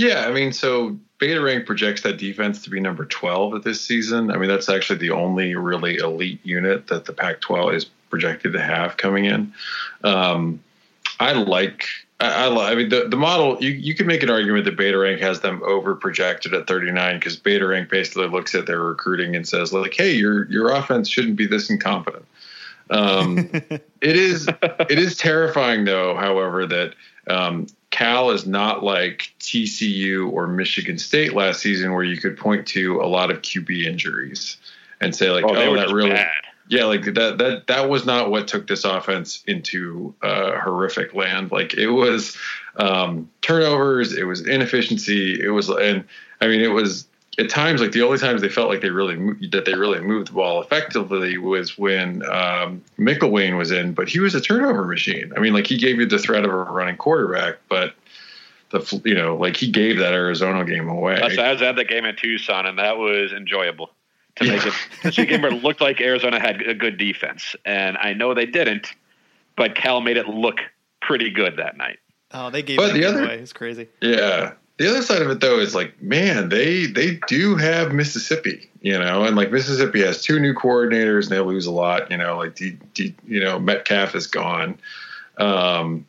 Yeah, I mean, so Beta Rank projects that defense to be number 12 at this season. I mean, that's actually the only really elite unit that the Pac 12 is projected to have coming in. Um, I like. I, I, I mean, the, the model, you, you can make an argument that Beta Rank has them over projected at 39 because Beta Rank basically looks at their recruiting and says, like, hey, your, your offense shouldn't be this incompetent. Um, it is it is terrifying though, however, that um, Cal is not like TCU or Michigan State last season, where you could point to a lot of QB injuries and say like, Oh, oh, that really, bad. yeah, like that that that was not what took this offense into uh, horrific land. Like it was um, turnovers, it was inefficiency, it was, and I mean, it was at times like the only times they felt like they really mo- that they really moved the ball effectively was when um, McIlwain was in, but he was a turnover machine. I mean, like he gave you the threat of a running quarterback, but the you know like he gave that Arizona game away. I was at the game in Tucson, and that was enjoyable to make Yeah. it to game where it looked like Arizona had a good defense, and I know they didn't, but Cal made it look pretty good that night. Oh, they gave But that the other- away. It's crazy. Yeah. The other side of it though is like, man, they they do have Mississippi, you know, and like Mississippi has two new coordinators and they lose a lot, you know, like D, D, you know Metcalf is gone. Um,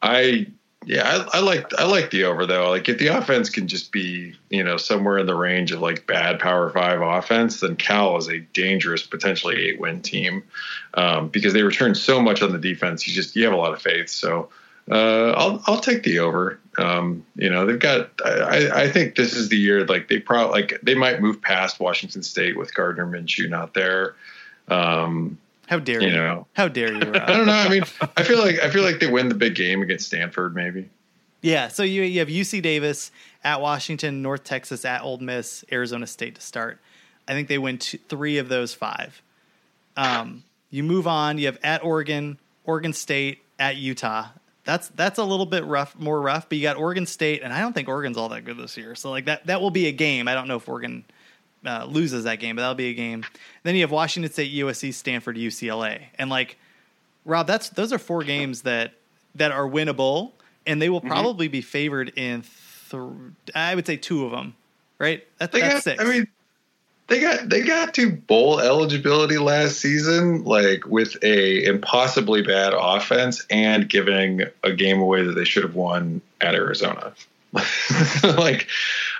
I yeah, I, I like I like the over though. Like if the offense can just be you know somewhere in the range of like bad Power Five offense, then Cal is a dangerous potentially eight win team um, because they return so much on the defense. You just you have a lot of faith. So Uh, I'll I'll take the over. Um, you know, they've got. I, I think this is the year. Like they probably like they might move past Washington State with Gardner Minshew not there. Um, How dare you? you know, How dare you? I don't know. I mean, I feel like I feel like they win the big game against Stanford. Maybe. Yeah, so you you have UC Davis at Washington, North Texas at Ole Miss, Arizona State to start. I think they win two, three of those five. Um, you move on. You have at Oregon, Oregon State at Utah. That's that's a little bit rough, more rough. But you got Oregon State, and I don't think Oregon's all that good this year. So like that that will be a game. I don't know if Oregon uh, loses that game, but that'll be a game. Then you have Washington State, USC, Stanford, UCLA, and like Rob, that's those are four games that that are winnable, and they will Mm-hmm. probably be favored in. Th- I would say two of them, right? That, They that's got. six. I mean, they got they got to bowl eligibility last season, like with a impossibly bad offense and giving a game away that they should have won at Arizona. like,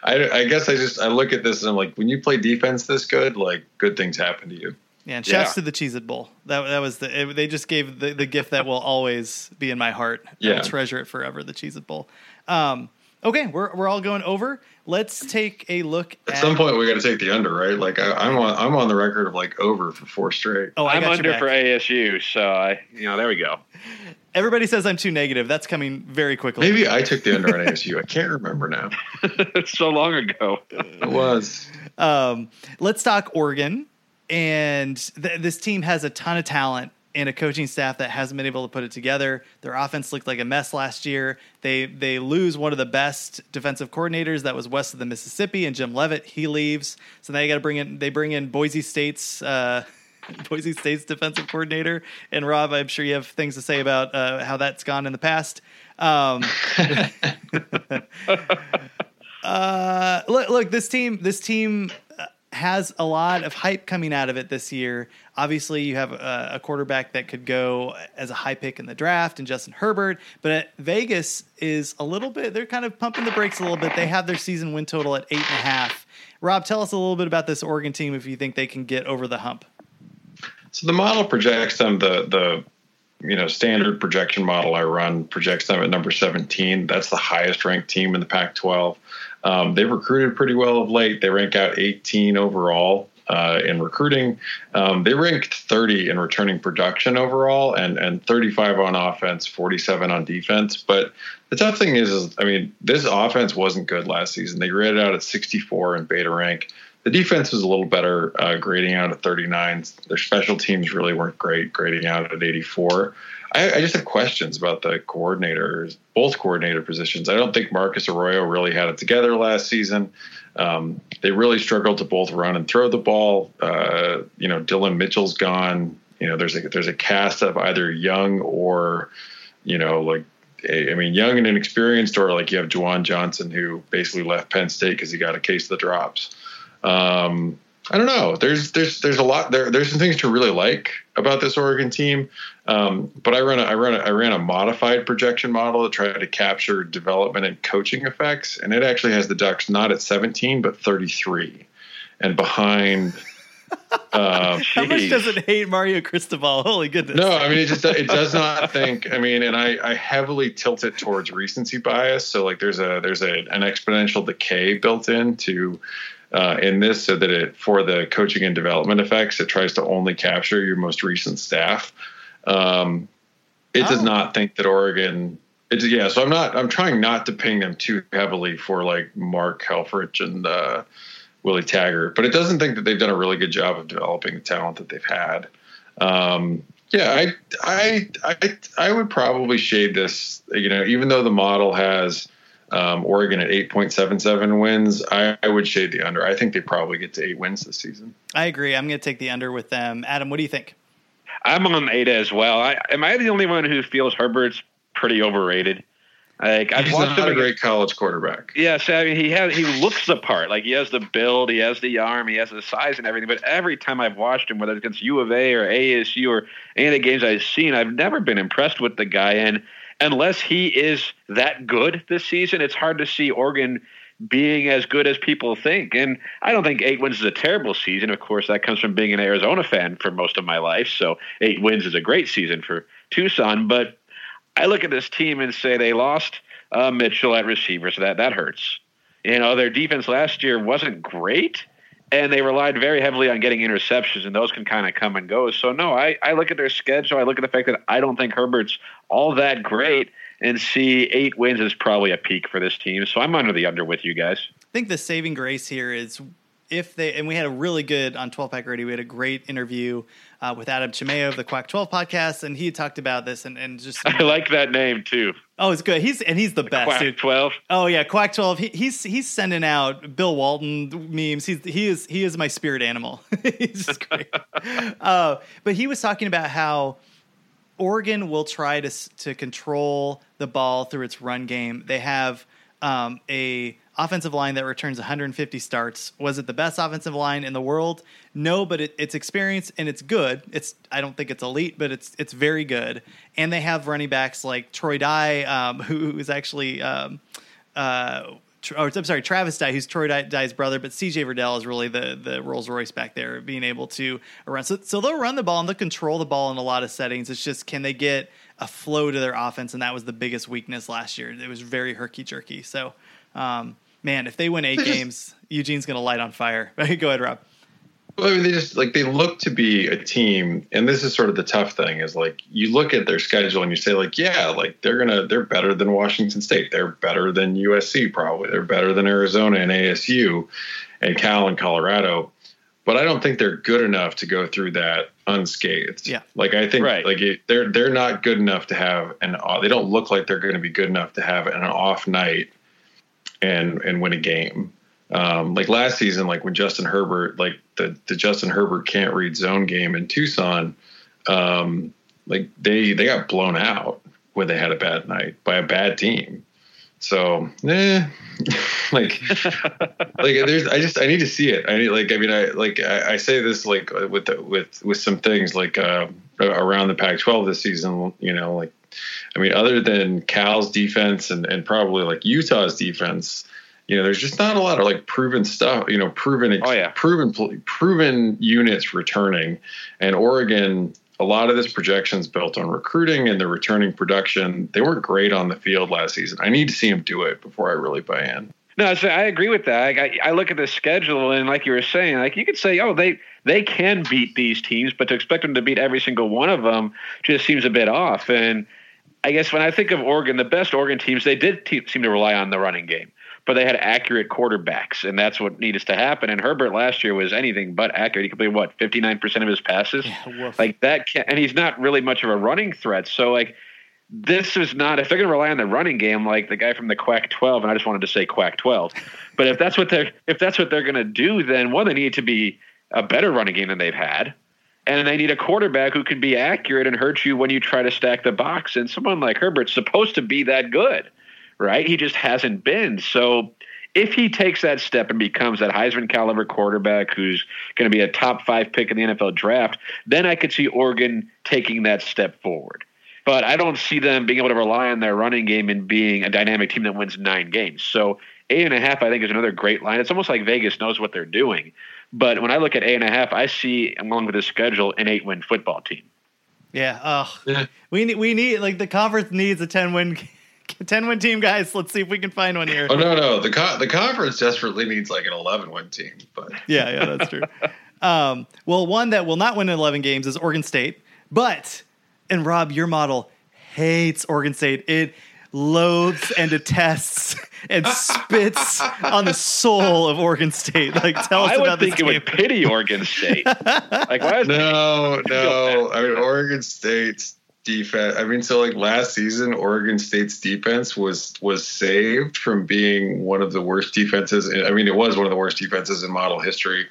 I, I guess I just I look at this and I'm like, when you play defense this good, like good things happen to you. Yeah, and shouts Yeah. to the Cheez It Bowl. That that was the it, they just gave the, the gift that will always be in my heart. I Yeah. will treasure it forever. The Cheez It Bowl. Um, okay, we're we're all going over. Let's take a look At at some point, we got to take the under, right? Like I, I'm on I'm on the record of like over for four straight. Oh, I I'm under for ASU, so I, you know, there we go. Everybody says I'm too negative. That's coming very quickly. Maybe I took the under on ASU. I can't remember now. it's so long ago. It was. Um, let's talk Oregon. And th- this team has a ton of talent and a coaching staff that hasn't been able to put it together. Their offense looked like a mess last year. They they lose one of the best defensive coordinators that was west of the Mississippi, and Jim Leavitt he leaves. So now you got to bring in they bring in Boise State's. Uh, Boise State's defensive coordinator and Rob, I'm sure you have things to say about uh, how that's gone in the past. Um, uh, look, look, this team, this team has a lot of hype coming out of it this year. Obviously, you have a, a quarterback that could go as a high pick in the draft, and Justin Herbert. But Vegas is a little bit. They're kind of pumping the brakes a little bit. They have their season win total at eight and a half. Rob, tell us a little bit about this Oregon team if you think they can get over the hump. So the model projects them the the you know standard projection model I run projects them at number 17. That's the highest ranked team in the Pac-12. Um, they've recruited pretty well of late. They rank out 18 overall uh, in recruiting. Um, they ranked 30 in returning production overall, and and 35 on offense, 47 on defense. But the tough thing is, is I mean, this offense wasn't good last season. They graded out at 64 in beta rank. The defense was a little better, uh, grading out at 39. Their special teams really weren't great, grading out at 84. I, I just have questions about the coordinators, both coordinator positions. I don't think Marcus Arroyo really had it together last season. Um, they really struggled to both run and throw the ball. Uh, you know, Dillon Mitchell's gone. You know, there's a there's a cast of either young or, you know, like I mean, young and inexperienced, or like you have Juwan Johnson, who basically left Penn State because he got a case of the drops. Um, I don't know. There's there's there's a lot there. There's some things to really like about this Oregon team, um, but I run a, I run a, I ran a modified projection model to try to capture development and coaching effects, and it actually has the Ducks not at 17 but 33, and behind. Uh, How much does it hate Mario Cristobal? Holy goodness! no, I mean it just it does not think. I mean, and I, I heavily tilt it towards recency bias. So like there's a there's a an exponential decay built into uh, in this, so that it for the coaching and development effects, it tries to only capture your most recent staff. Um, it does Oh. not think that Oregon. It's yeah. So I'm not. I'm trying not to ping them too heavily for like Mark Helfrich and. Uh, Willie Taggart, but it doesn't think that they've done a really good job of developing the talent that they've had. Um, yeah, I, I, I, I would probably shade this. You know, even though the model has um, Oregon at eight point seven seven wins, I, I would shade the under. I think they probably get to eight wins this season. I agree. I'm going to take the under with them. Adam, what do you think? I'm on Ada as well. I, am I the only one who feels Herbert's pretty overrated? Like I've He's watched not him a great college quarterback. Yes, I mean he has he looks the part. Like he has the build, he has the arm, he has the size and everything. But every time I've watched him, whether it's against U of A or ASU or any of the games I've seen, I've never been impressed with the guy. And unless he is that good this season, it's hard to see Oregon being as good as people think. And I don't think eight wins is a terrible season. Of course, that comes from being an Arizona fan for most of my life. So eight wins is a great season for Tucson. But I look at this team and say they lost uh, Mitchell at receiver, so that that hurts. You know, their defense last year wasn't great, and they relied very heavily on getting interceptions, and those can kind of come and go. So no, I, I look at their schedule. I look at the fact that I don't think Herbert's all that great, and see eight wins is probably a peak for this team. So I'm under the under with you guys. I think the saving grace here is if they and we had a really good on 12 pack radio we had a great interview uh, with adam chimeo of the quack 12 podcast and he talked about this and, and just I like that name too. oh it's good he's and he's the best Quack dude Twelve. oh yeah quack 12 he, he's he's sending out bill walton memes he's he is he is my spirit animal he's just great uh, but he was talking about how Oregon will try to to control the ball through its run game. They have um, a offensive line that returns 150 starts. Was it the best offensive line in the world? No, but it, it's experienced and it's good. It's I don't think it's elite, but it's it's very good. And they have running backs like Troy Dye, um, who, who is actually. Um, uh, or, I'm sorry, Travis Dye, who's Troy Dye- Dye's brother, but CJ Verdell is really the the Rolls Royce back there, being able to run. So, so they'll run the ball and they'll control the ball in a lot of settings. It's just can they get a flow to their offense, and that was the biggest weakness last year. It was very herky jerky. So, um, man, if they win eight They just- games, Eugene's going to light on fire. Go ahead, Rob. Well, I mean, they just like they look to be a team, and this is sort of the tough thing is like you look at their schedule and you say like, yeah, like they're gonna they're better than Washington State, they're better than USC probably, they're better than Arizona and ASU, and Cal and Colorado, but I don't think they're good enough to go through that unscathed. Yeah. like I think Right. like it, they're they're not good enough to have an off- they don't look like they're going to be good enough to have an off night and and win a game. Um, like last season, like when Justin Herbert, like the the Justin Herbert can't read zone game in Tucson, um, like they they got blown out when they had a bad night by a bad team. So, eh, like, like there's, I just, I need to see it. I need, like, I mean, I, like, I, I say this, like, with, the, with, with some things, like, uh, around the Pac 12 this season, you know, like, I mean, other than Cal's defense and, and probably like Utah's defense, you know, there's just not a lot of like proven stuff, you know, proven, Oh, yeah. proven, proven units returning. And Oregon, a lot of this projections built on recruiting and the returning production. They weren't great on the field last season. I need to see them do it before I really buy in. No, so I agree with that. I, I look at the schedule, and like you were saying, like you could say, oh, they they can beat these teams, but to expect them to beat every single one of them just seems a bit off. And I guess when I think of Oregon, the best Oregon teams, they did te- seem to rely on the running game, but they had accurate quarterbacks, and that's what needs to happen. And Herbert last year was anything but accurate. He completed what fifty nine percent of his passes, woof. like that. Can, and he's not really much of a running threat. So like this is not if they're going to rely on the running game like the guy from the quack 12 and i just wanted to say quack 12 but if that's what they're if that's what they're going to do then one they need to be a better running game than they've had and they need a quarterback who can be accurate and hurt you when you try to stack the box and someone like herbert's supposed to be that good right he just hasn't been so if he takes that step and becomes that Heisman caliber quarterback who's going to be a top five pick in the NFL draft, then I could see Oregon taking that step forward but I don't see them being able to rely on their running game and being a dynamic team that wins nine games. So eight and a half, I think, is another great line. It's almost like Vegas knows what they're doing. But when I look at eight and a half, I see, along with the schedule, an eight win football team. Yeah. Oh, Yeah. we need we need like the conference needs a 10 win 10 win team, guys. Let's see if we can find one here. Oh no, no, the co- the conference desperately needs like an 11 win team, but Yeah, yeah, that's true. um, well, one that will not win 11 games is Oregon State, but and Rob, your model hates Oregon State. It loathes and detests and spits on the soul of Oregon State. Like, tell us I would about this think it would pity Oregon State. like, why is no, no. I mean, Oregon State's defense. I mean, so like last season, Oregon State's defense was was saved from being one of the worst defenses. I mean, it was one of the worst defenses in model history.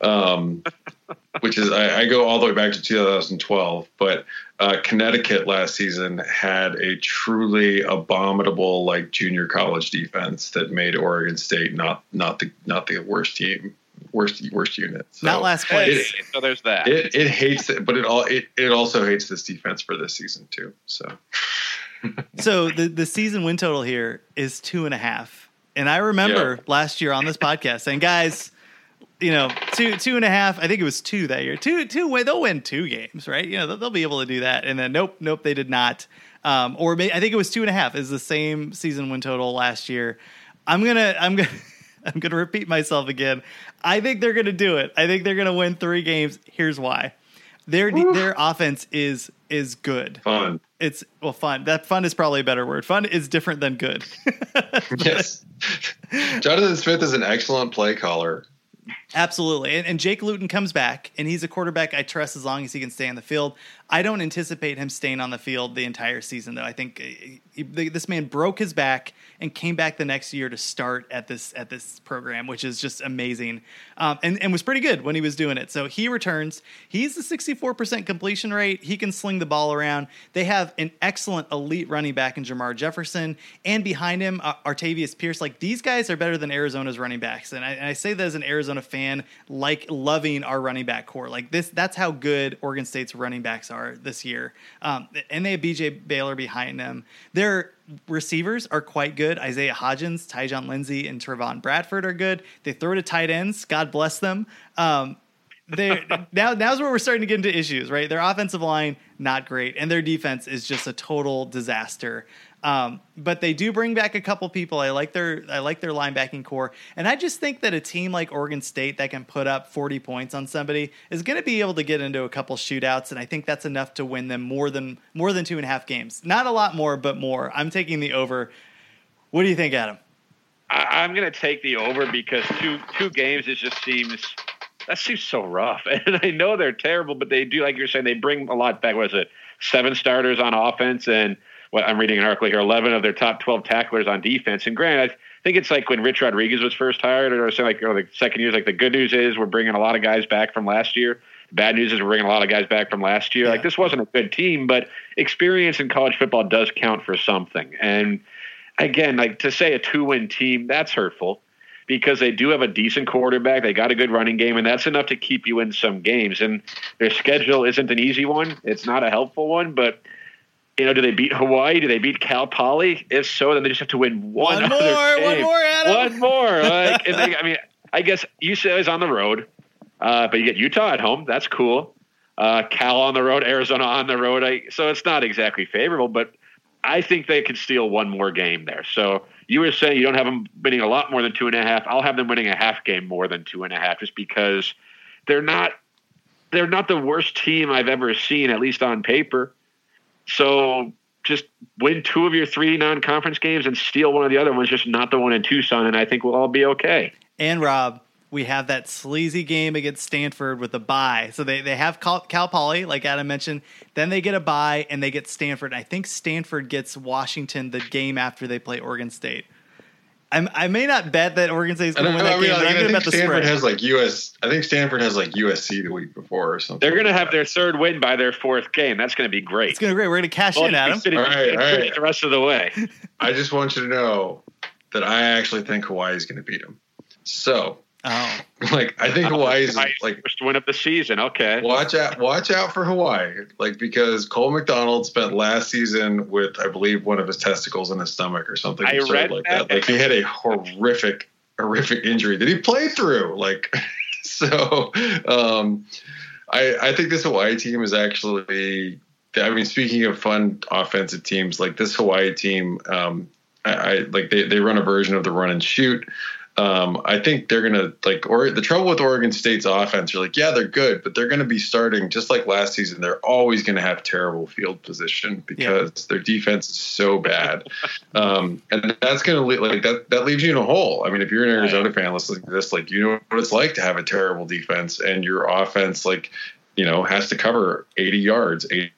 Um, which is I, I go all the way back to 2012, but uh, Connecticut last season had a truly abominable like junior college defense that made Oregon State not not the not the worst team, worst worst unit. So Not last Hey, place. so there's that. It it hates it, but it all it, it also hates this defense for this season too. So So the the season win total here is two and a half. And I remember Yeah. last year on this podcast saying, guys, you know, two two and a half. I think it was two that year. Two two. Way they'll win two games, right? You know, they'll, they'll be able to do that. And then nope, nope, they did not. Um, or may, I think it was two and a half. Is the same season win total last year. I'm gonna I'm gonna I'm gonna repeat myself again. I think they're gonna do it. I think they're gonna win three games. Here's why. Their their offense is is good. Fun. It's well fun. That fun is probably a better word. Fun is different than good. Yes. Jonathan Smith is an excellent play caller. Absolutely. And, and Jake Luton comes back, and he's a quarterback I trust as long as he can stay on the field. I don't anticipate him staying on the field the entire season, though. I think uh, he, this man broke his back and came back the next year to start at this at this program, which is just amazing, um, and and was pretty good when he was doing it. So he returns. He's a 64% completion rate. He can sling the ball around. They have an excellent elite running back in Jermar Jefferson, and behind him, uh, Artavis Pierce. Like these guys are better than Arizona's running backs, and I, and I say that as an Arizona fan, like loving our running back core. Like this, that's how good Oregon State's running backs are this year. Um, and they have BJ Baylor behind them. Their receivers are quite good. Isaiah Hodgins, Tyjon Lindsey, and Trevon Bradford are good. They throw to tight ends. God bless them. Um, they now now's where we're starting to get into issues, right? Their offensive line not great, and their defense is just a total disaster. Um, but they do bring back a couple people. I like their I like their linebacking core, and I just think that a team like Oregon State that can put up 40 points on somebody is going to be able to get into a couple shootouts, and I think that's enough to win them more than more than two and a half games. Not a lot more, but more. I'm taking the over. What do you think, Adam? I, I'm going to take the over because two two games it just seems that seems so rough. And I know they're terrible, but they do like you're saying they bring a lot back. What is it? Seven starters on offense and what I'm reading an article here, 11 of their top 12 tacklers on defense. And granted, I think it's like when Rich Rodriguez was first hired, or saying like or the second year. Like the good news is we're bringing a lot of guys back from last year. The bad news is we're bringing a lot of guys back from last year. Yeah. Like this wasn't a good team, but experience in college football does count for something. And again, like to say a two-win team, that's hurtful because they do have a decent quarterback. They got a good running game, and that's enough to keep you in some games. And their schedule isn't an easy one. It's not a helpful one, but you know, do they beat Hawaii? Do they beat Cal Poly? If so, then they just have to win one. One more, one more, Adam. One more. Like, they, I mean, I guess UCLA is on the road, uh, but you get Utah at home. That's cool. Uh, Cal on the road, Arizona on the road. I, so it's not exactly favorable, but I think they could steal one more game there. So you were saying you don't have them winning a lot more than two and a half. I'll have them winning a half game more than two and a half, just because they're not they're not the worst team I've ever seen, at least on paper. So just win two of your three non-conference games and steal one of the other ones, just not the one in Tucson, and I think we'll all be okay. And Rob, we have that sleazy game against Stanford with a bye. So they, they have Cal, Cal Poly, like Adam mentioned. Then they get a bye and they get Stanford. I think Stanford gets Washington the game after they play Oregon State. I'm, I may not bet that Oregon State is I going to don't win that I, mean, game, but I'm like, I going to think bet the Stanford spread. has like US. I think Stanford has like USC the week before or something. They're going to have that. their third win by their fourth game. That's going to be great. it's going to be great. We're going to cash Well, in, Adam. sitting- All right, all right. The rest of the way. I just want you to know that I actually think Hawaii is going to beat them. So, Oh, like, I think Hawaii's Hawaii's like first win of the season. Okay. watch out watch out for Hawaii. Like because Cole McDonald spent last season with I believe one of his testicles in his stomach or something I read like that. that. Like he had a horrific horrific injury that he played through. Like so um I I think this Hawaii team is actually I mean speaking of fun offensive teams, like this Hawaii team um I, I like they, they run a version of the run and shoot. Um, I think they're gonna like or the trouble with Oregon State's offense. You're like, yeah, they're good, but they're gonna be starting just like last season. They're always gonna have terrible field position because their defense is so bad, um, and that's gonna le- like that. That leaves you in a hole. I mean, if you're an Arizona fan listening to this, like you know what it's like to have a terrible defense and your offense, like you know, has to cover 80 yards, 80,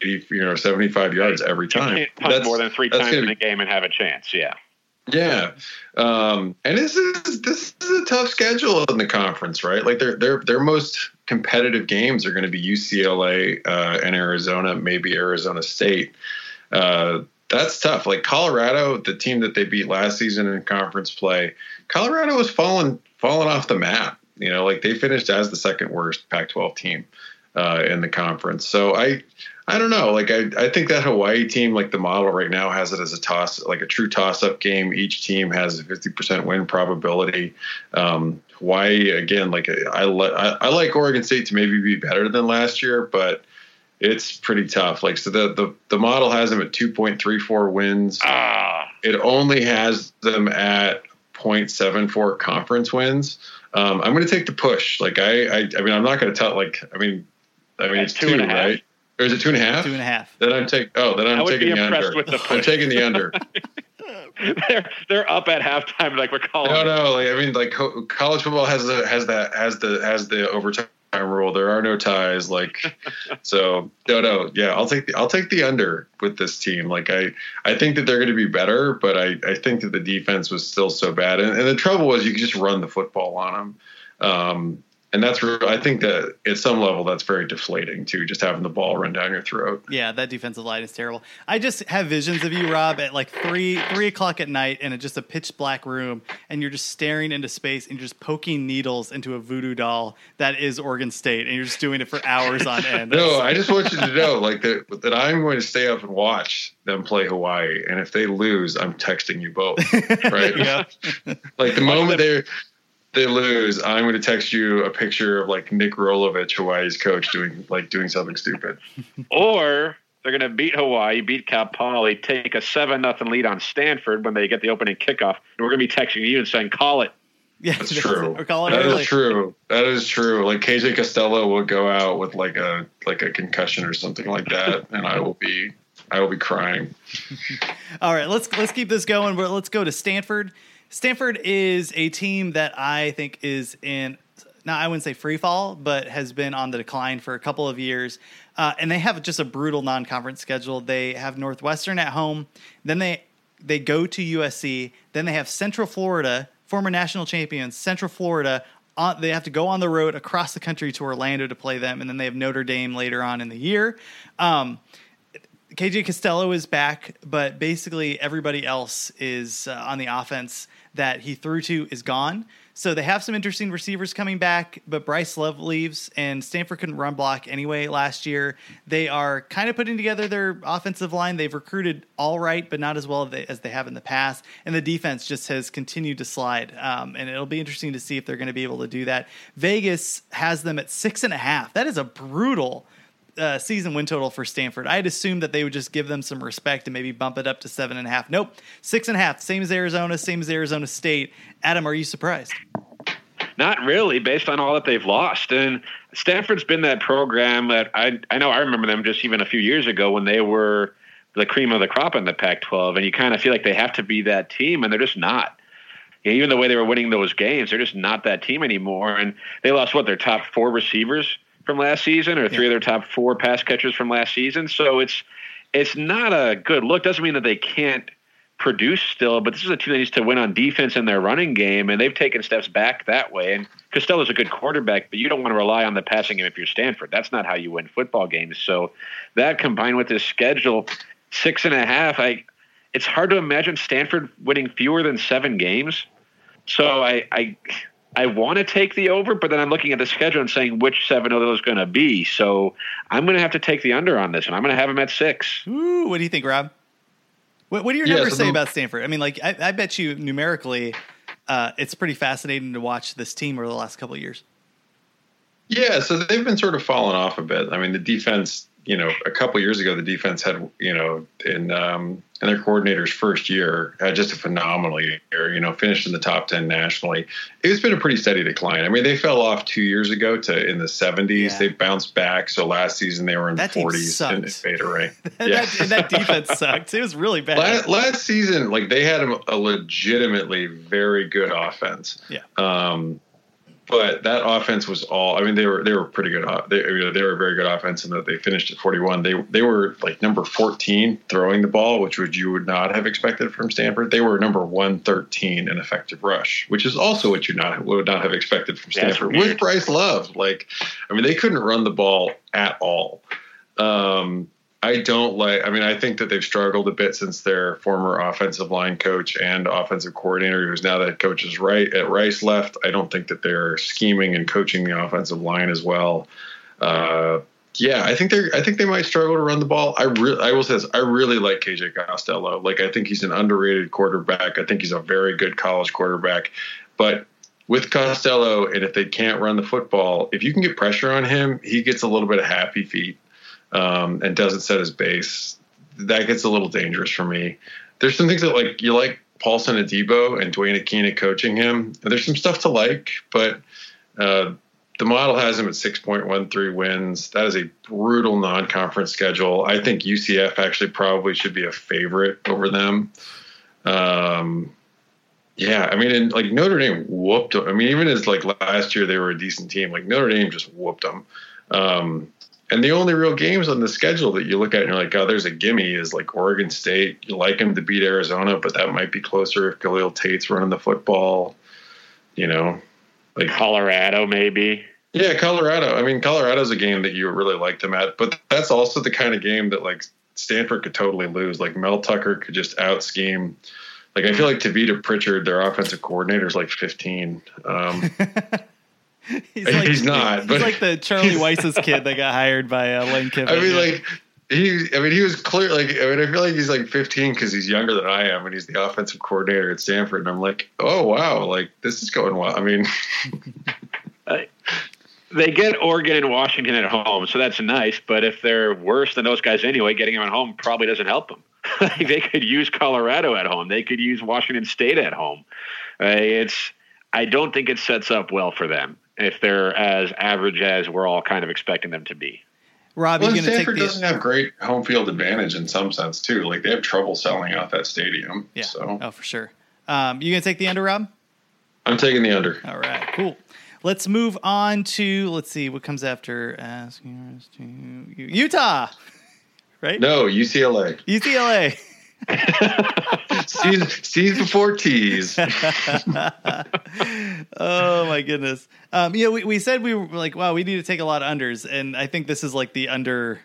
you know, 75 yards every time. You can't punt more than three times in a game and have a chance. Yeah. Yeah, um, and this is this is a tough schedule in the conference, right? Like their their their most competitive games are going to be UCLA uh, and Arizona, maybe Arizona State. Uh, that's tough. Like Colorado, the team that they beat last season in conference play, Colorado was falling falling off the map. You know, like they finished as the second worst Pac-12 team uh, in the conference. So I I don't know. Like I, I think that Hawaii team, like the model right now, has it as a toss, like a true toss-up game. Each team has a fifty percent win probability. Um, Hawaii again, like I, I, I like Oregon State to maybe be better than last year, but it's pretty tough. Like so, the the, the model has them at two point three four wins. Ah, It only has them at 0.74 conference wins. Um, I'm going to take the push. Like I, I, I mean, I'm not going to tell. Like I mean, I mean, At it's two two, and a half? right? Or is it two and a half? Two and a half. Then I'm take. Oh, then I'm I would taking be the impressed under. with the I'm taking the under. they're they're up at halftime like we're calling. no, it. no. Like I mean, like co- college football has the has that has the has the overtime rule. There are no ties. Like so. No, no. Yeah, I'll take the I'll take the under with this team. Like I I think that they're going to be better, but I I think that the defense was still so bad, and, and the trouble was you could just run the football on them. Um, and that's re- I think that at some level that's very deflating too, just having the ball run down your throat. Yeah, that defensive line is terrible. I just have visions of you, Rob, at like three three o'clock at night in a, just a pitch black room, and you're just staring into space and you're just poking needles into a voodoo doll that is Oregon State, and you're just doing it for hours on end. No, I just want you to know, like that, that I'm going to stay up and watch them play Hawaii, and if they lose, I'm texting you both. Right? Yeah. Like the moment they they lose, I'm going to text you a picture of like Nick Rolovich, Hawaii's coach, doing like doing something stupid. Or they're going to beat Hawaii, beat Cal Poly, take a seven nothing lead on Stanford when they get the opening kickoff, and we're going to be texting you and saying, "Call it." yeah, That's true. Or call it That early. is true. That is true. Like KJ Costello will go out with like a like a concussion or something like that, and I will be I will be crying. All right, let's let's keep this going. But let's go to Stanford. Stanford is a team that I think is in now I wouldn't say free fall, but has been on the decline for a couple of years. Uh, and they have just a brutal non-conference schedule. They have Northwestern at home, then they they go to USC, then they have Central Florida, former national champions, Central Florida. On, they have to go on the road across the country to Orlando to play them, and then they have Notre Dame later on in the year. Um, KJ Costello is back, but basically everybody else is uh, on the offense that he threw to is gone. So they have some interesting receivers coming back, but Bryce Love leaves, and Stanford couldn't run block anyway last year. They are kind of putting together their offensive line. They've recruited all right, but not as well as they, have in the past. And the defense just has continued to slide. Um, and it'll be interesting to see if they're going to be able to do that. Vegas has them at six and a half. That is a brutal uh, season win total for Stanford. I had assumed that they would just give them some respect and maybe bump it up to seven and a half. Nope, six and a half. Same as Arizona, same as Arizona State. Adam, are you surprised? Not really, based on all that they've lost. And Stanford's been that program that I I know I remember them just even a few years ago when they were the cream of the crop in the Pac-12, and you kind of feel like they have to be that team, and they're just not. Even the way they were winning those games, they're just not that team anymore. And they lost what their top four receivers from last season, or three of their top four pass catchers from last season. So it's it's not a good look. Doesn't mean that they can't produce still, but this is a team that needs to win on defense in their running game, and they've taken steps back that way. And Costello's a good quarterback, but you don't want to rely on the passing game if you're Stanford. That's not how you win football games. So that combined with this schedule, six and a half, I it's hard to imagine Stanford winning fewer than seven games. So I I I want to take the over, but then I'm looking at the schedule and saying which seven of those going to be. So I'm going to have to take the under on this, and I'm going to have them at six. Ooh, what do you think, Rob? What, what do your Yeah, numbers so say the- about Stanford? I mean, like, I, I bet you numerically, uh, it's pretty fascinating to watch this team over the last couple of years. Yeah, so they've been sort of falling off a bit. I mean, the defense, you know, a couple years ago, the defense had, you know, in um, in their coordinator's first year, had just a phenomenal year. You know, finished in the top ten nationally. It's been a pretty steady decline. I mean, they fell off two years ago to in the 70s. Yeah. They bounced back. So last season they were in That the 40s in rank. Yeah. that, and that defense sucked. It was really bad. Last, last season, like they had a, a legitimately very good offense. Yeah. Um, but that offense was all. I mean, they were they were pretty good. o- They, you know, they were a very good offense, and that they finished at 41. They they were like number 14 throwing the ball, which would you would not have expected from Stanford. They were number 113 in effective rush, which is also what you not would not have expected from Stanford with Bryce Love. Like, I mean, they couldn't run the ball at all. Um, I don't like. I mean, I think that they've struggled a bit since their former offensive line coach and offensive coordinator, who's now head coach, is right at Rice left. I don't think that they're scheming and coaching the offensive line as well. Uh, yeah, I think they're. I think they might struggle to run the ball. I really, I will say this. I really like KJ Costello. Like, I think he's an underrated quarterback. I think he's a very good college quarterback. But with Costello, and if they can't run the football, if you can get pressure on him, he gets a little bit of happy feet um, and doesn't set his base. That gets a little dangerous for me. There's some things that like you like Paulson Adebo and Dwayne Akina coaching him. There's some stuff to like, but. Uh, the model has him at 6.13 wins. That is a brutal non-conference schedule. I think UCF actually probably should be a favorite over them. Um, yeah, I mean, and like Notre Dame whooped them. I mean, even as like last year they were a decent team, like Notre Dame just whooped them. Um, and the only real games on the schedule that you look at and you're like, oh, there's a gimme is like Oregon State. You like them to beat Arizona, but that might be closer if Khalil Tate's running the football. You know, like Colorado, maybe. Yeah, Colorado. I mean, Colorado's a game that you really like them at, but that's also the kind of game that like Stanford could totally lose. Like Mel Tucker could just out scheme. Like I feel like Tavita Pritchard, their offensive coordinator, is like 15. Um, he's, like, he's, not. He's but like the Charlie Weis's kid that got hired by uh, Lane Kiffin. I mean, like he. I mean, he was clear. Like I mean, I feel like he's like 15 because he's younger than I am, and he's the offensive coordinator at Stanford. And I'm like, oh wow, like this is going well. I mean. they get Oregon and Washington at home, so that's nice. But if they're worse than those guys anyway, getting them at home probably doesn't help them. they could use Colorado at home. They could use Washington State at home. Uh, it's I don't think it sets up well for them if they're as average as we're all kind of expecting them to be. Rob, well, Stanford take the, doesn't have great home field advantage in some sense too. Like they have trouble selling out that stadium. Yeah. So. Oh, for sure. Um, you gonna take the under, Rob? I'm taking the under. All right. Cool. Let's move on to let's see what comes after asking us to Utah, right? No, UCLA. UCLA. C's, before T's. oh my goodness. Um, yeah, we, we said we were like, wow, we need to take a lot of unders, and I think this is like the under.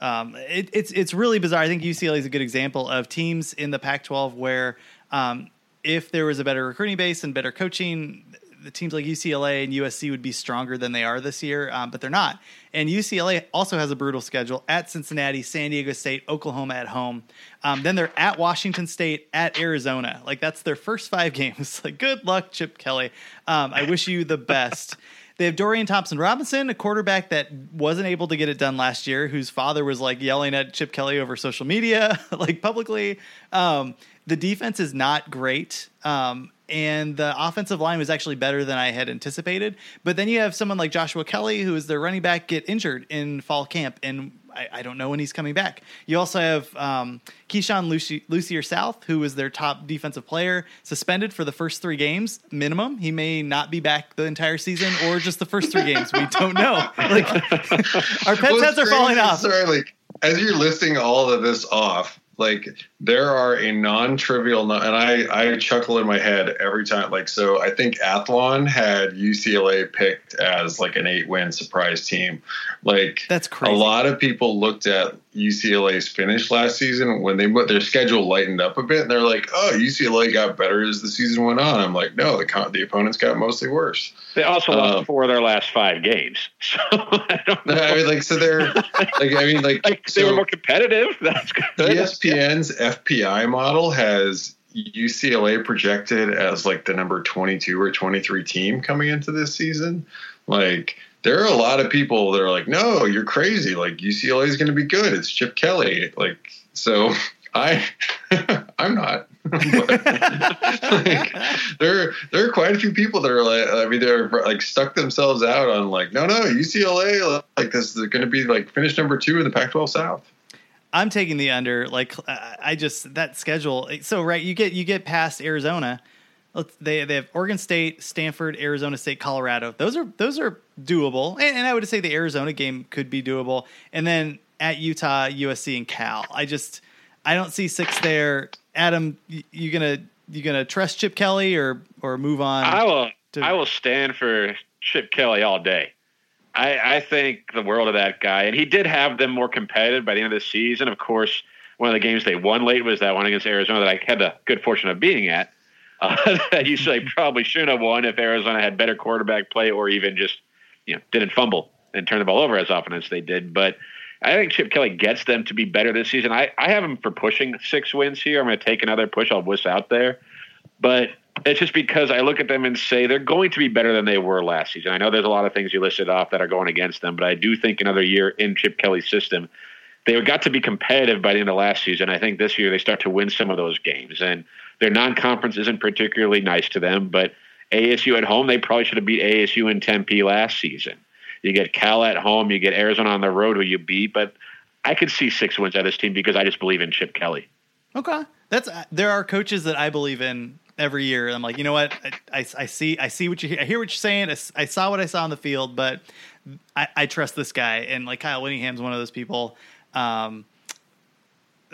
Um, it, it's it's really bizarre. I think UCLA is a good example of teams in the Pac-12 where um, if there was a better recruiting base and better coaching, the teams like UCLA and USC would be stronger than they are this year, um, but they're not. And UCLA also has a brutal schedule at Cincinnati, San Diego State, Oklahoma at home. Um, then they're at Washington State, at Arizona. Like that's their first five games. Like good luck, Chip Kelly. Um, I wish you the best. They have Dorian Thompson Robinson, a quarterback that wasn't able to get it done last year, whose father was like yelling at Chip Kelly over social media, like publicly. Um, the defense is not great. Um, and the offensive line was actually better than I had anticipated. But then you have someone like Joshua Kelly, who is their running back, get injured in fall camp, and I, I don't know when he's coming back. You also have um, Keisean Lucy, Lucier South, who was their top defensive player, suspended for the first three games minimum. He may not be back the entire season or just the first three games. We don't know. Like our pet are falling off. Sorry, like as you're listing all of this off, like there are a non-trivial and I, I chuckle in my head every time like so i think athlon had ucla picked as like an eight win surprise team. Like that's crazy. a lot of people looked at ucla's finish last season when they their schedule lightened up a bit and they're like oh ucla got better as the season went on. I'm like no the, the opponents got mostly worse. They also lost um, four of their last five games so i don't know i mean like so they're like i mean like, like so, they were more competitive that's good. espn's fpi model has UCLA projected as like the number 22 or 23 team coming into this season. Like there are a lot of people that are like, "No, you're crazy. Like UCLA is going to be good. It's Chip Kelly." Like so I I'm not. like, there there are quite a few people that are like I mean they're like stuck themselves out on like, "No, no, UCLA like this is going to be like finish number 2 in the Pac-12 South." I'm taking the under. Like I just that schedule. So right, you get you get past Arizona. They they have Oregon State, Stanford, Arizona State, Colorado. Those are those are doable, and, and I would say the Arizona game could be doable. And then at Utah, USC, and Cal. I just I don't see six there. Adam, you, gonna you gonna trust Chip Kelly or or move on? I will. To, I will stand for Chip Kelly all day. I, I think the world of that guy, and he did have them more competitive by the end of the season. Of course, one of the games they won late was that one against Arizona that I had the good fortune of being at. Uh, that you say probably shouldn't have won if Arizona had better quarterback play or even just you know didn't fumble and turn the ball over as often as they did. But I think Chip Kelly gets them to be better this season. I, I have them for pushing six wins here. I'm going to take another push. I'll wuss out there. But it's just because I look at them and say they're going to be better than they were last season. I know there's a lot of things you listed off that are going against them, but I do think another year in Chip Kelly's system, they got to be competitive by the end of last season. I think this year they start to win some of those games. And their non conference isn't particularly nice to them, but ASU at home, they probably should have beat ASU in Tempe last season. You get Cal at home, you get Arizona on the road who you beat, but I could see six wins out of this team because I just believe in Chip Kelly. Okay, that's there are coaches that I believe in every year. I'm like, you know what? I, I, I see I see what you I hear what you're saying. I, I, saw what I saw on the field, but I, I trust this guy. And like Kyle Whittingham's one of those people. Um,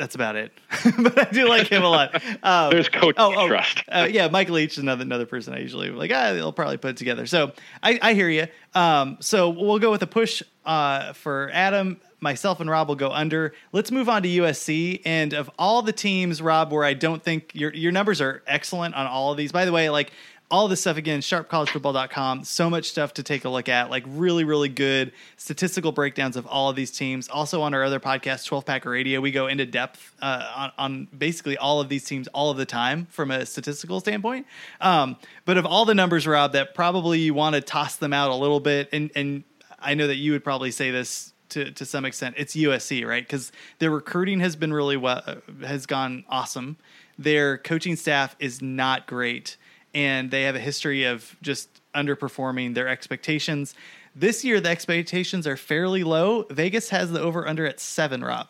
that's about it. but I do like him a lot. Um, There's coach oh, oh, trust. uh, yeah, Mike Leach is another another person I usually like. Ah, they'll probably put it together. So I, I hear you. Um, so we'll go with a push uh, for Adam. Myself and Rob will go under. Let's move on to USC. And of all the teams, Rob, where I don't think your your numbers are excellent on all of these. By the way, like all this stuff again sharpcollegefootball.com so much stuff to take a look at like really really good statistical breakdowns of all of these teams. Also on our other podcast 12 pack radio we go into depth uh, on, on, basically all of these teams all of the time from a statistical standpoint. Um, but of all the numbers rob that probably you want to toss them out a little bit and and i know that you would probably say this to, to some extent it's usc right? Because their recruiting has been really well has gone awesome. Their coaching staff is not great and they have a history of just underperforming their expectations. This year, the expectations are fairly low. Vegas has the over under at seven, Rob.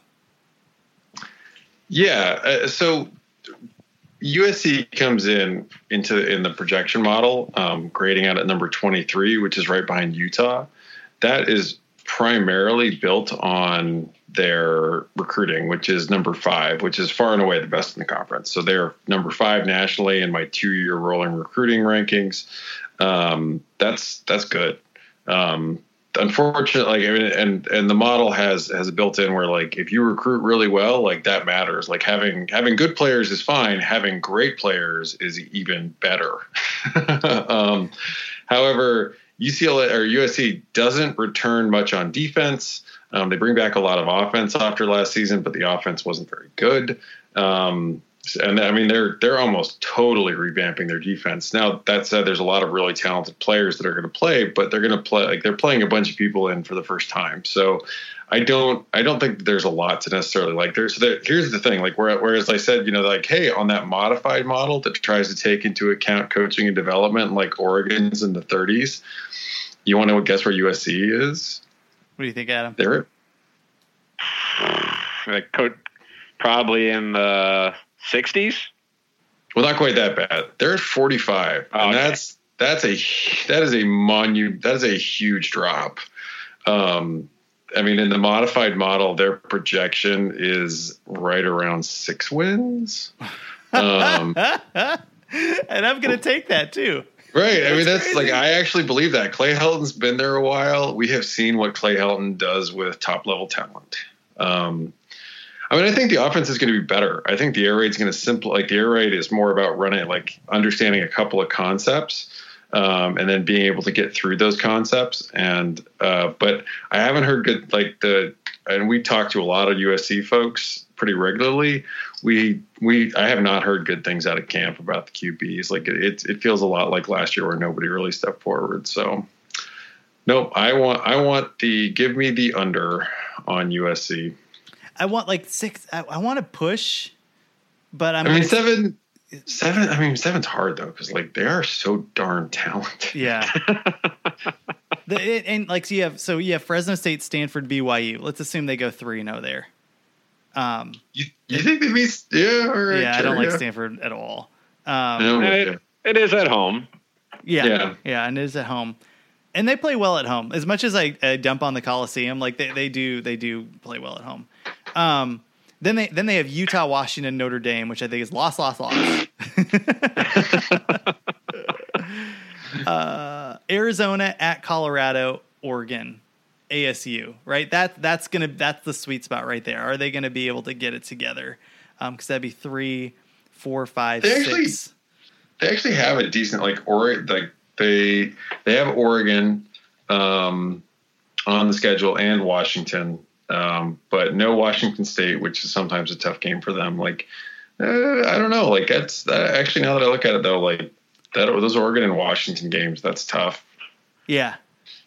Yeah. Uh, so USC comes in into in the projection model, um, grading out at number 23, which is right behind Utah. That is primarily built on their recruiting, which is number five, which is far and away the best in the conference. So they're number five nationally in my two-year rolling recruiting rankings. Um, that's that's good. Um, unfortunately, I mean, and and the model has has built in where like if you recruit really well, like that matters. Like having having good players is fine. Having great players is even better. um, however, UCLA or USC doesn't return much on defense. Um, they bring back a lot of offense after last season, but the offense wasn't very good. Um, and I mean, they're they're almost totally revamping their defense. Now that said, there's a lot of really talented players that are going to play, but they're going to play like they're playing a bunch of people in for the first time. So I don't I don't think there's a lot to necessarily like. There's there, here's the thing, like where, whereas I said, you know, like hey, on that modified model that tries to take into account coaching and development, like Oregon's in the 30s. You want to guess where USC is? What do you think, Adam? They're like probably in the '60s. Well, not quite that bad. They're at 45, oh, and okay. that's that's a that is a monu that is a huge drop. Um, I mean, in the modified model, their projection is right around six wins. Um, and I'm going to take that too. Right. I mean, that's like I actually believe that Clay Helton's been there a while. We have seen what Clay Helton does with top level talent. Um, I mean, I think the offense is going to be better. I think the air raid is going to simple. Like the air raid is more about running, like understanding a couple of concepts, um, and then being able to get through those concepts. And uh, but I haven't heard good like the. And we talk to a lot of USC folks pretty regularly. We we I have not heard good things out of camp about the QBs. Like it it feels a lot like last year where nobody really stepped forward. So nope, I want I want the give me the under on USC. I want like six. I, I want to push, but I'm. I mean seven. Seven. I mean, seven's hard though because like they are so darn talented. Yeah. the, and like so you have so you have Fresno State, Stanford, BYU. Let's assume they go three and zero there. Um, you, you think they be yeah? Right, yeah, I don't like Stanford at all. Um, it, it is at home. Yeah, yeah, yeah, and it is at home, and they play well at home. As much as I, I dump on the Coliseum, like they, they do, they do play well at home. Um, then they then they have Utah, Washington, Notre Dame, which I think is loss, loss, loss. uh, Arizona at Colorado, Oregon. ASU, right? That that's gonna that's the sweet spot right there. Are they gonna be able to get it together? Because um, that'd be three, four, five, they actually, six. They actually have a decent like or like they they have Oregon. Um, on the schedule and Washington, um, but no Washington State, which is sometimes a tough game for them. Like, uh, I don't know. Like that's uh, actually now that I look at it though, like that those Oregon and Washington games, that's tough. Yeah.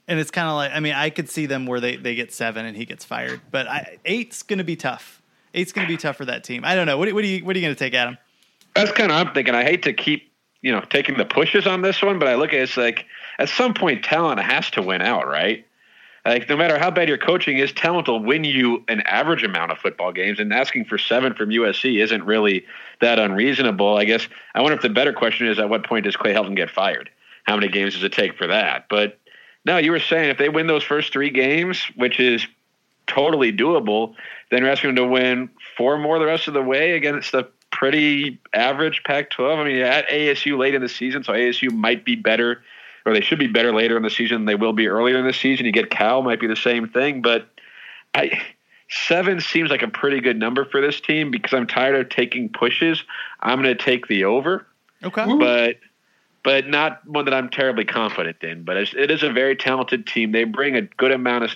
And it's kind of like I mean I could see them where they, they get seven and he gets fired, but I, eight's going to be tough. Eight's going to be tough for that team. I don't know. What, what are you what are you going to take, Adam? That's kind of I'm thinking. I hate to keep you know taking the pushes on this one, but I look at it, it's like at some point talent has to win out, right? Like no matter how bad your coaching is, talent will win you an average amount of football games, and asking for seven from USC isn't really that unreasonable. I guess I wonder if the better question is at what point does Clay Helton get fired? How many games does it take for that? But no, you were saying if they win those first three games, which is totally doable, then you're asking them to win four more the rest of the way against the pretty average Pac-12. I mean, at ASU late in the season, so ASU might be better, or they should be better later in the season than they will be earlier in the season. You get Cal, might be the same thing, but I seven seems like a pretty good number for this team because I'm tired of taking pushes. I'm going to take the over. Okay, but but not one that I'm terribly confident in. But it's, it is a very talented team. They bring a good amount of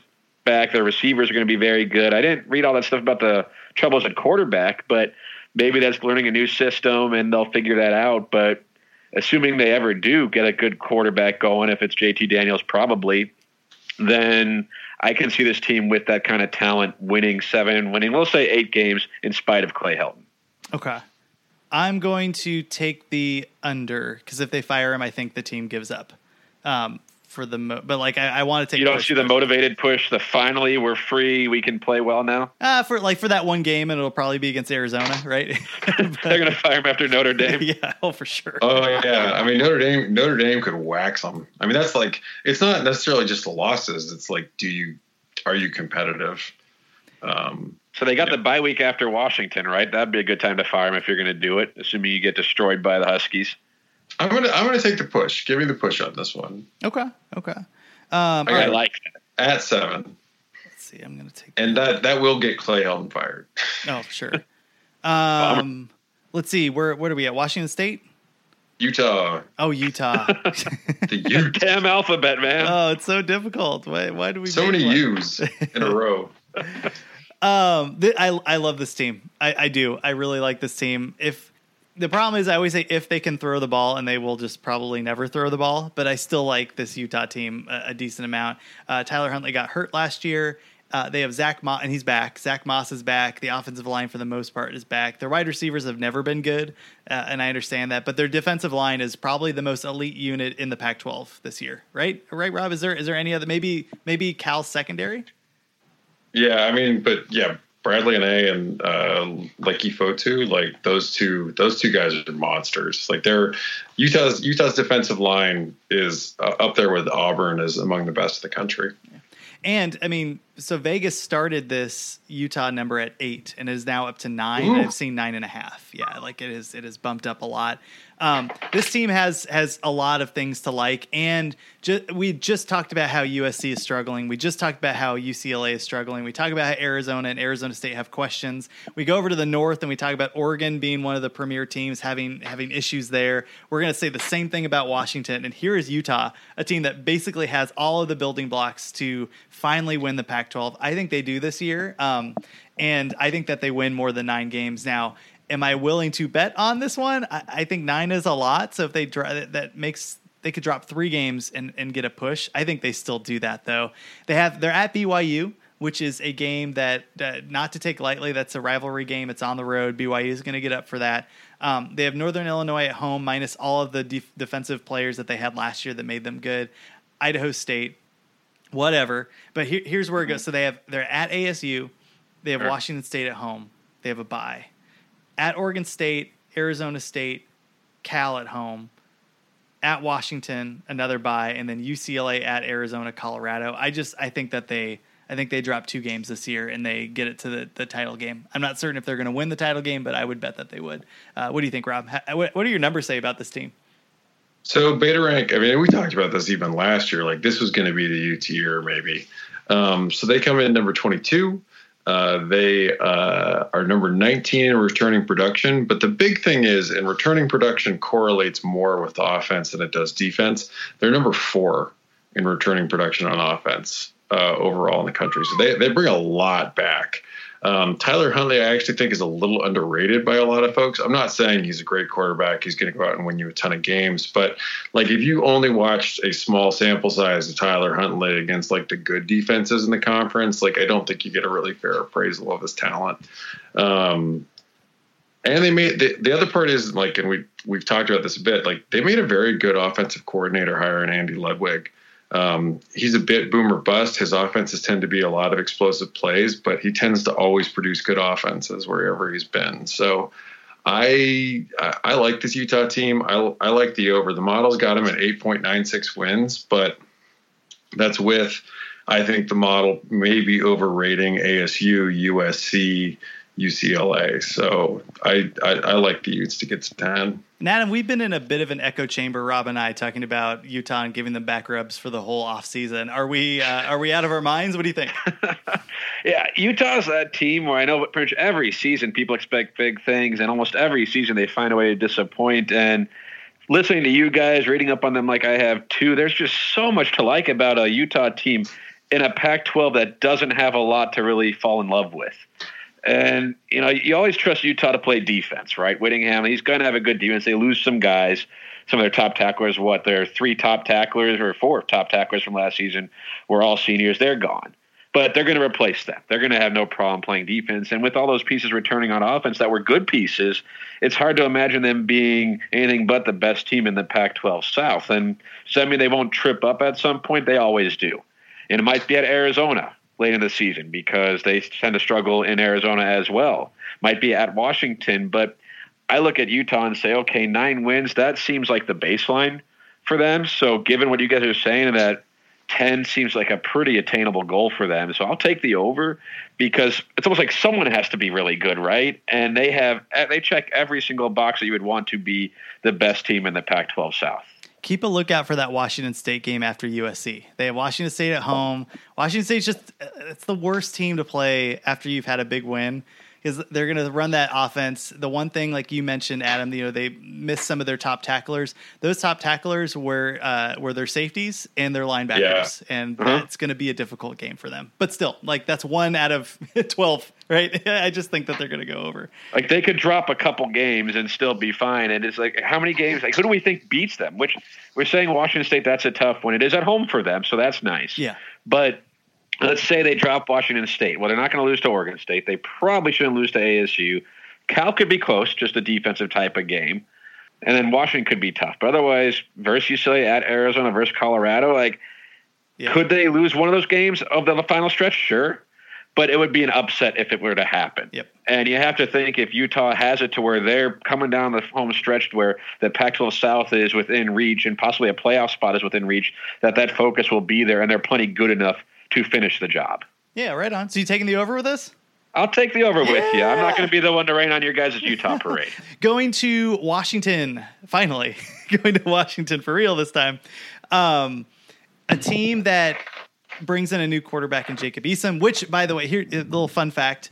back. Their receivers are going to be very good. I didn't read all that stuff about the troubles at quarterback, but maybe that's learning a new system and they'll figure that out. But assuming they ever do get a good quarterback going, if it's JT Daniels, probably, then I can see this team with that kind of talent winning seven, winning, we'll say eight games in spite of Clay Helton. Okay. I'm going to take the under because if they fire him, I think the team gives up. Um, for the mo- but like I, I want to take. You don't see the motivated push. The finally we're free. We can play well now. Uh, for like for that one game, and it'll probably be against Arizona, right? They're going to fire him after Notre Dame. yeah, oh for sure. Oh yeah, I mean Notre Dame. Notre Dame could wax them. I mean that's like it's not necessarily just the losses. It's like, do you are you competitive? Um, So they got the bye week after Washington, right? That'd be a good time to fire him if you're going to do it, assuming you get destroyed by the Huskies. I'm gonna I'm gonna take the push. Give me the push on this one Okay, okay. Um, I all got I right, like that. at seven, let's see. I'm going to take. and that that will get Clay Helton fired. Oh sure. Um, let's see. Where where are we at? Washington State. Utah, Oh, Utah. the Ute. Damn alphabet, man. oh, it's so difficult. Why? Why do we? so many one? U's in a row. Um, th- I I love this team. I, I do. I really like this team. If the problem is, I always say if they can throw the ball, and they will just probably never throw the ball. But I still like this Utah team a, a decent amount. Uh, Tyler Huntley got hurt last year. Uh, they have Zach Moss, and he's back. Zach Moss is back. The offensive line, for the most part, is back. Their wide receivers have never been good, uh, and I understand that. But their defensive line is probably the most elite unit in the Pac-12 this year, right? Right, Rob? Is there is there any other? Maybe maybe Cal secondary? Yeah, I mean, but yeah, Bradley Anae and uh, Leki Fotu, like those two, those two guys are monsters. Like they're Utah's Utah's defensive line is uh, up there with Auburn as among the best in the country. And I mean, so Vegas started this Utah number at eight and is now up to nine. I've seen nine and a half. Yeah, like it is. It has bumped up a lot. Um, this team has has a lot of things to like, and ju- we just talked about how USC is struggling. We just talked about how UCLA is struggling. We talk about how Arizona and Arizona State have questions. We go over to the north and we talk about Oregon being one of the premier teams having having issues there. We're going to say the same thing about Washington, and here is Utah, a team that basically has all of the building blocks to finally win the Pac-12. I think they do this year, um, and I think that they win more than nine games now am I willing to bet on this one? I, I think nine is a lot. So if they that, that makes they could drop three games and, and get a push. I think they still do that though. They have they're at BYU, which is a game that uh, not to take lightly. That's a rivalry game. It's on the road. BYU is going to get up for that. Um, they have Northern Illinois at home, minus all of the def- defensive players that they had last year that made them good. Idaho State, whatever. But here, here's where it goes. So they have they're at ASU. They have Washington State at home. They have a bye at Oregon State, Arizona State, Cal at home, at Washington, another bye, and then UCLA at Arizona, Colorado. I just I think that they I think they drop two games this year and they get it to the, the title game. I'm not certain if they're going to win the title game, but I would bet that they would. Uh, what do you think, Rob? Ha- What, what do your numbers say about this team? So beta rank, I mean, we talked about this even last year. Like this was going to be the UT year, maybe. Um, so they come in number 22. Uh, they uh, are number 19 in returning production. But the big thing is, in returning production correlates more with offense than it does defense. They're number four in returning production on offense. uh, overall in the country. So they, they bring a lot back. Um, Tyler Huntley, I actually think is a little underrated by a lot of folks. I'm not saying he's a great quarterback. He's going to go out and win you a ton of games, but like if you only watched a small sample size of Tyler Huntley against like the good defenses in the conference, like I don't think you get a really fair appraisal of his talent. Um, and they made the, the other part is like, and we we've talked about this a bit. Like they made a very good offensive coordinator hire in Andy Ludwig. Um, he's a bit boomer bust. His offenses tend to be a lot of explosive plays, but he tends to always produce good offenses wherever he's been. So I I, like this Utah team. I, I like the over. The model's got him at 8.96 wins, but that's with I think the model may be overrating ASU, USC, UCLA. So I, I, I like the Utes to get to 10. And Adam, we've been in a bit of an echo chamber, Rob and I, talking about Utah and giving them back rubs for the whole offseason. Are we uh, are we out of our minds? What do you think? yeah, Utah's that team where I know pretty much every season people expect big things, and almost every season they find a way to disappoint. And listening to you guys, reading up on them like I have too, there's just so much to like about a Utah team in a Pac 12 that doesn't have a lot to really fall in love with. And you know, you always trust Utah to play defense, right? Whittingham, he's going to have a good defense. They lose some guys, some of their top tacklers. What their three top tacklers or four top tacklers from last season were all seniors. They're gone, but they're going to replace them. They're going to have no problem playing defense. And with all those pieces returning on offense that were good pieces, it's hard to imagine them being anything but the best team in the Pac-12 South. And does that mean they won't trip up at some point? They always do. And it might be at Arizona late in the season because they tend to struggle in Arizona as well. Might be at Washington, but I look at Utah and say, okay, nine wins, that seems like the baseline for them. So given what you guys are saying, that 10 seems like a pretty attainable goal for them. So I'll take the over because it's almost like someone has to be really good, right? And they have they check every single box that you would want to be the best team in the Pac-12 South keep a lookout for that Washington State game after USC. They have Washington State at home. Washington State's just it's the worst team to play after you've had a big win because they're going to run that offense. The one thing, like you mentioned, Adam, you know they missed some of their top tacklers. Those top tacklers were uh, were their safeties and their linebackers, yeah. and uh-huh. that's going to be a difficult game for them. But still, like that's one out of twelve, right? I just think that they're going to go over. Like they could drop a couple games and still be fine. And it's like how many games? Like who do we think beats them? Which we're saying Washington State. That's a tough one. It is at home for them, so that's nice. Yeah, but let's say they drop Washington State. Well, they're not going to lose to Oregon State. They probably shouldn't lose to ASU. Cal could be close, just a defensive type of game. And then Washington could be tough. But otherwise, versus UCLA at Arizona versus Colorado, like, yeah. could they lose one of those games of the final stretch? Sure. But it would be an upset if it were to happen. Yep. And you have to think if Utah has it to where they're coming down the home stretch where the Pac-12 South is within reach and possibly a playoff spot is within reach, that that focus will be there and they're plenty good enough – to finish the job. Yeah, right on. So you taking the over with us? I'll take the over yeah. with you. I'm not going to be the one to rain on your guys' Utah parade. Going to Washington, finally. Going to Washington for real this time. Um, a team that brings in a new quarterback in Jacob Eason, which, by the way, here, a little fun fact.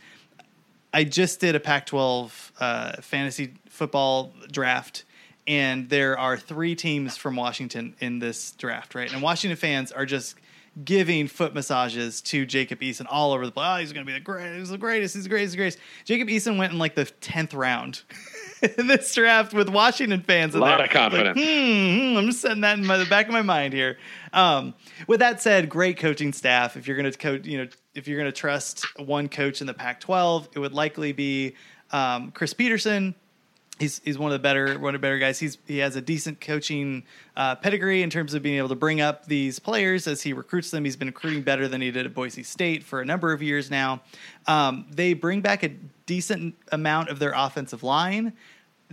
I just did a Pac 12 uh, fantasy football draft, and there are three teams from Washington in this draft, right? And Washington fans are just giving foot massages to Jacob Eason all over the place. Oh, he's going to be the greatest. He's the greatest. He's the greatest. He's the greatest. Jacob Eason went in like the tenth round in this draft with Washington fans. A lot of confidence. Like, hmm, hmm, I'm just setting that in my, the back of my mind here. Um, with that said, great coaching staff. If you're going to coach, you know, if you're going to trust one coach in the Pac-12, it would likely be um, Chris Petersen. he's he's one of the better one of the better guys. He's he has a decent coaching uh, pedigree in terms of being able to bring up these players as he recruits them. He's been recruiting better than he did at Boise State for a number of years now. Um, they bring back a decent amount of their offensive line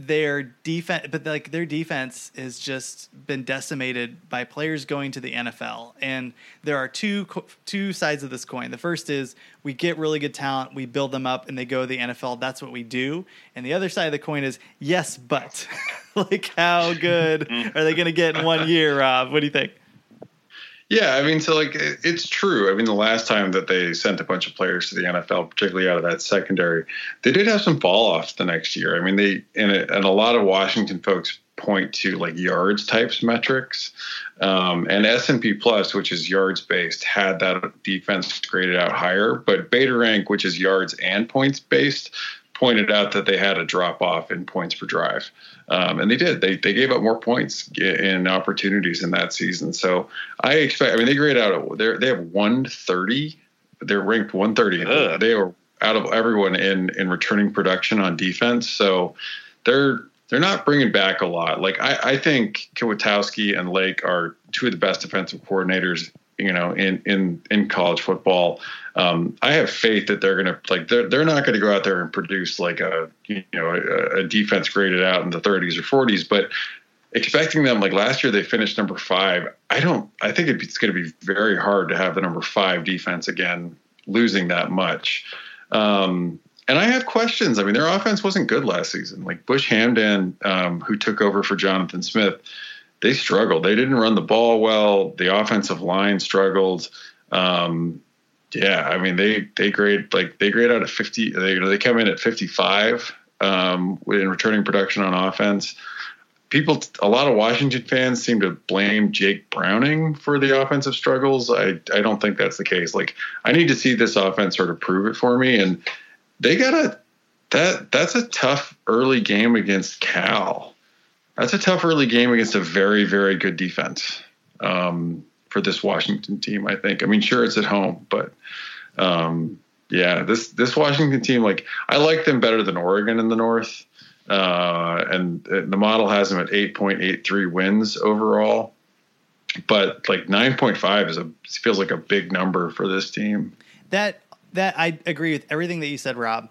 their defense, but like their defense has just been decimated by players going to the NFL. And there are two two sides of this coin. The first is we get really good talent, we build them up, and they go to the NFL. That's what we do. And the other side of the coin is yes, but like how good are they going to get in one year, Rob? What do you think? Yeah, I mean, so like it's true. I mean, the last time that they sent a bunch of players to the NFL, particularly out of that secondary, they did have some fall off the next year. I mean, they and, it, and a lot of Washington folks point to like yards types metrics, um, and S and P Plus, which is yards based, had that defense graded out higher. But Beta Rank, which is yards and points based, pointed out that they had a drop off in points per drive, um, and they did. They they gave up more points in opportunities in that season. So I expect. I mean, they grade out. They they have 130. They're ranked 130. They are out of everyone in in returning production on defense. So they're they're not bringing back a lot. Like I, I think Kwiatkowski and Lake are two of the best defensive coordinators, you know, in in in college football. Um, I have faith that they're gonna like they're they're not going to go out there and produce like a you know a, a defense graded out in the 30s or 40s, but expecting them like last year they finished number five. I don't. I think it's going to be very hard to have the number five defense again losing that much. Um, and I have questions. I mean, their offense wasn't good last season. Like Bush Hamdan, um, who took over for Jonathan Smith, they struggled. They didn't run the ball well. The offensive line struggled. Um, yeah, I mean, they they grade like they grade out at fifty. They they come in at fifty five um, in returning production on offense. People, a lot of Washington fans seem to blame Jake Browning for the offensive struggles. I I don't think that's the case. Like, I need to see this offense sort of prove it for me, and they got a that that's a tough early game against Cal. That's a tough early game against a very very good defense um, for this Washington team. I think. I mean, sure it's at home, but um, yeah, this this Washington team, like I like them better than Oregon in the North, uh, and the model has them at eight point eight three wins overall. But like nine point five is a feels like a big number for this team. That that I agree with everything that you said, Rob.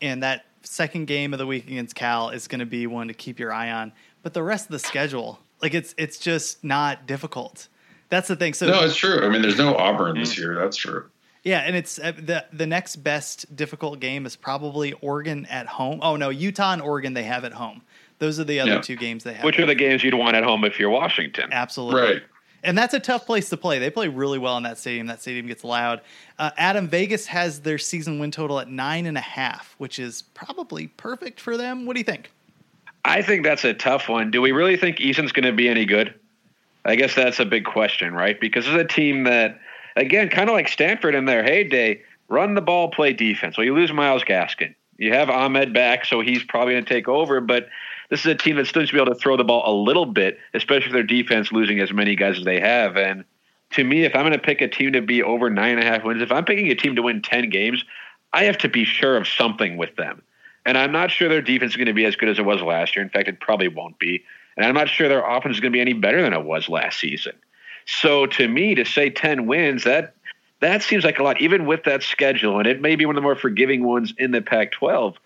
And that second game of the week against Cal is going to be one to keep your eye on. But the rest of the schedule, like it's it's just not difficult. That's the thing. So No, it's true. I mean, there's no Auburn this year. That's true. yeah, and it's uh, the the next best difficult game is probably Oregon at home. Oh no, Utah and Oregon they have at home. Those are the other Yeah. two games they have. Which are the games you'd want at home if you're Washington? Absolutely. Right. And that's a tough place to play. They play really well in that stadium. That stadium gets loud. Uh, Adam Vegas has their season win total at nine and a half, which is probably perfect for them. What do you think? I think that's a tough one. Do we really think Eason's going to be any good? I guess that's a big question, right? Because it's a team that, again, kind of like Stanford in their heyday, run the ball, play defense. Well, you lose Myles Gaskin. You have Ahmed back, so he's probably going to take over. But this is a team that still needs to be able to throw the ball a little bit, especially if their defense losing as many guys as they have. And to me, if I'm going to pick a team to be over nine and a half wins, if I'm picking a team to win 10 games, I have to be sure of something with them. And I'm not sure their defense is going to be as good as it was last year. In fact, it probably won't be. And I'm not sure their offense is going to be any better than it was last season. So to me, to say 10 wins, that that seems like a lot, even with that schedule. And it may be one of the more forgiving ones in the Pac 12,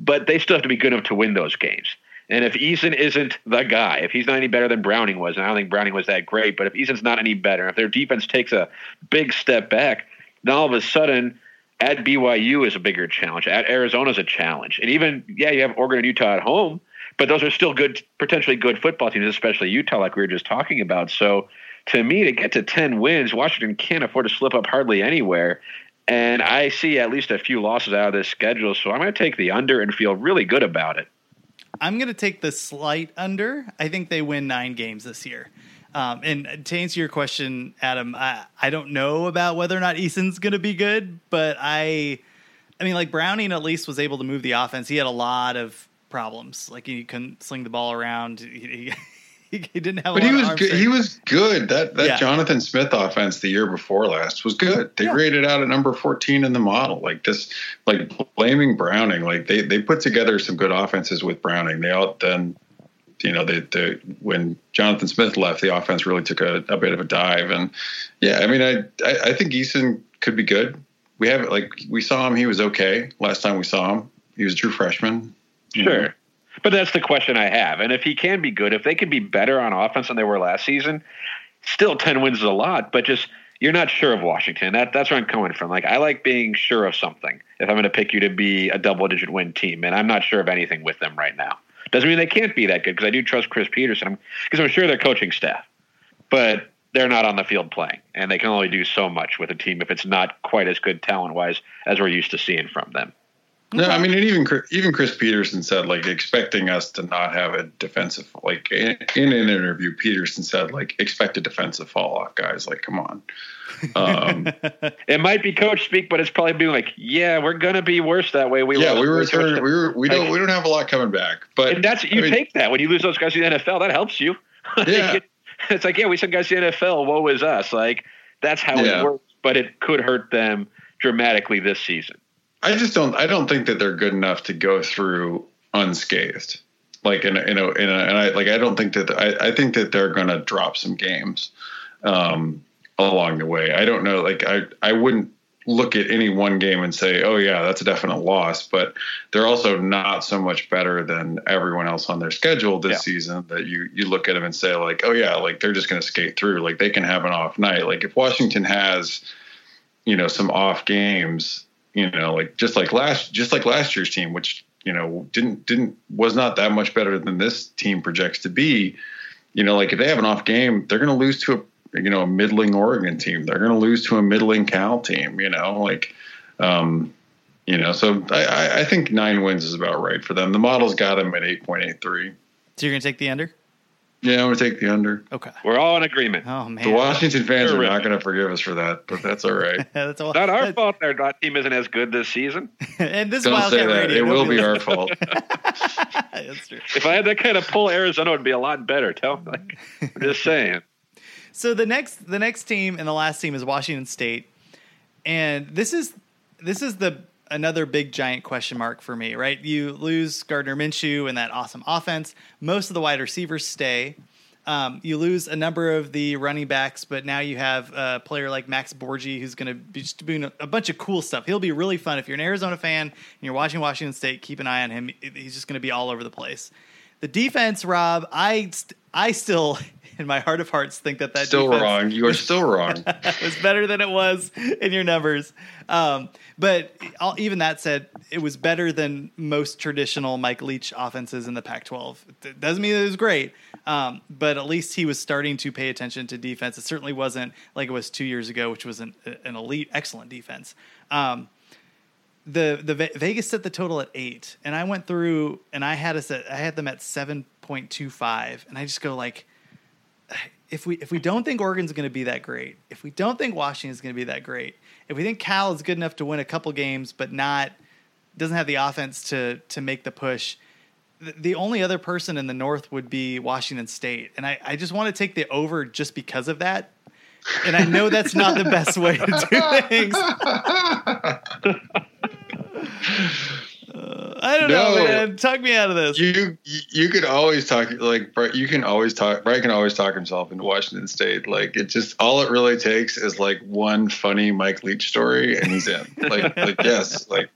but they still have to be good enough to win those games. And if Eason isn't the guy, if he's not any better than Browning was, and I don't think Browning was that great, but if Eason's not any better, if their defense takes a big step back, then all of a sudden, at BYU is a bigger challenge. At Arizona is a challenge. And even, yeah, you have Oregon and Utah at home, but those are still good, potentially good football teams, especially Utah, like we were just talking about. So to me, to get to 10 wins, Washington can't afford to slip up hardly anywhere. And I see at least a few losses out of this schedule. So I'm going to take the under and feel really good about it. I'm going to take the slight under. I think they win nine games this year. Um, and to answer your question, Adam, I, I don't know about whether or not Eason's going to be good, but I, I mean, like Browning at least was able to move the offense. He had a lot of problems, like he couldn't sling the ball around. He, he, he didn't have. But a he was good. he was good. That that Yeah. Jonathan Smith offense the year before last was good. They Yeah. graded out at number 14 in the model. Like this like blaming Browning. Like they they put together some good offenses with Browning. They all then you know, they, they when Jonathan Smith left, the offense really took a, a bit of a dive. And yeah, I mean, I, I I think Eason could be good. We have like we saw him; he was okay last time we saw him. He was a true freshman. Sure. But that's the question I have. And if he can be good, if they can be better on offense than they were last season, still 10 wins is a lot, but just you're not sure of Washington. That that's where I'm coming from. Like I like being sure of something if I'm going to pick you to be a double digit win team, and I'm not sure of anything with them right now. Doesn't mean they can't be that good because I do trust Chris Petersen because I'm sure their coaching staff, but they're not on the field playing, and they can only do so much with a team if it's not quite as good talent wise as we're used to seeing from them. No, I mean, and even even Chris Petersen said like expecting us to not have a defensive like in, in an interview. Petersen said like expect a defensive fall off, guys. Like, come on. Um, It might be coach speak, but it's probably being like, yeah, we're gonna be worse that way. We yeah, we were We were we don't we don't have a lot coming back, but and that's you I mean, take that when you lose those guys in the NFL. That helps you. Yeah. it's like yeah, we sent guys to the NFL. Woe is us. Like that's how Yeah. it works, but it could hurt them dramatically this season. I just don't. I don't think that they're good enough to go through unscathed. Like in a, in a, in a and I like I don't think that I, I think that they're going to drop some games um, along the way. I don't know. Like I I wouldn't look at any one game and say, oh yeah, that's a definite loss. But they're also not so much better than everyone else on their schedule this Yeah. season that you you look at them and say like, oh yeah, like they're just going to skate through. Like they can have an off night. Like if Washington has you know some off games you know like just like last just like last year's team which you know didn't didn't was not that much better than this team projects to be. You know like if they have an off game they're going to lose to a you know a middling oregon team. They're going to lose to a middling cal team you know like um you know so I- I, think nine wins is about right for them. The model's got them at 8.83 So you're gonna take the under? Yeah i'm going to take the under Okay. We're all in agreement. Oh man. the washington fans are Terrific. not going to forgive us for that but that's all right That's all. Not our that- fault. Their dot team isn't as good this season. And this don't say that Radio. it will be our fault That's true. If I had that kind of pull, Arizona would be a lot better. Tell like, I'm just saying. So the next the next team and the last team is Washington State, and this is this is the another big giant question mark for me. Right, you lose Gardner Minshew and that awesome offense. Most of the wide receivers stay. Um, you lose a number of the running backs, but now you have a player like Max Borghi who's going to be just doing a, bunch of cool stuff. He'll be really fun if you're an Arizona fan and you're watching Washington State. Keep an eye on him. He's just going to be all over the place. The defense, Rob, I I still in my heart of hearts think that that still wrong you are still wrong it was better than it was in your numbers. Um, but all, even that said, it was better than most traditional Mike Leach offenses in the Pac-12. It doesn't mean it was great, um, but at least he was starting to pay attention to defense. It certainly wasn't like it was two years ago, which was an, an elite, excellent defense. Um, the the Ve- Vegas set the total at eight, and I went through and I had us at I had them at seven point two five, and I just go like, if we if we don't think Oregon's going to be that great, if we don't think Washington's going to be that great, if we think Cal is good enough to win a couple games but not doesn't have the offense to to make the push, the, the only other person in the North would be Washington State, and I I just want to take the over just because of that. And I know that's not the best way to do things. Uh, I don't know, No. man. Talk me out of this. you you could always talk like you can always talk Brett can always talk himself into Washington State like it just all it really takes is like one funny Mike Leach story and he's in like like yes like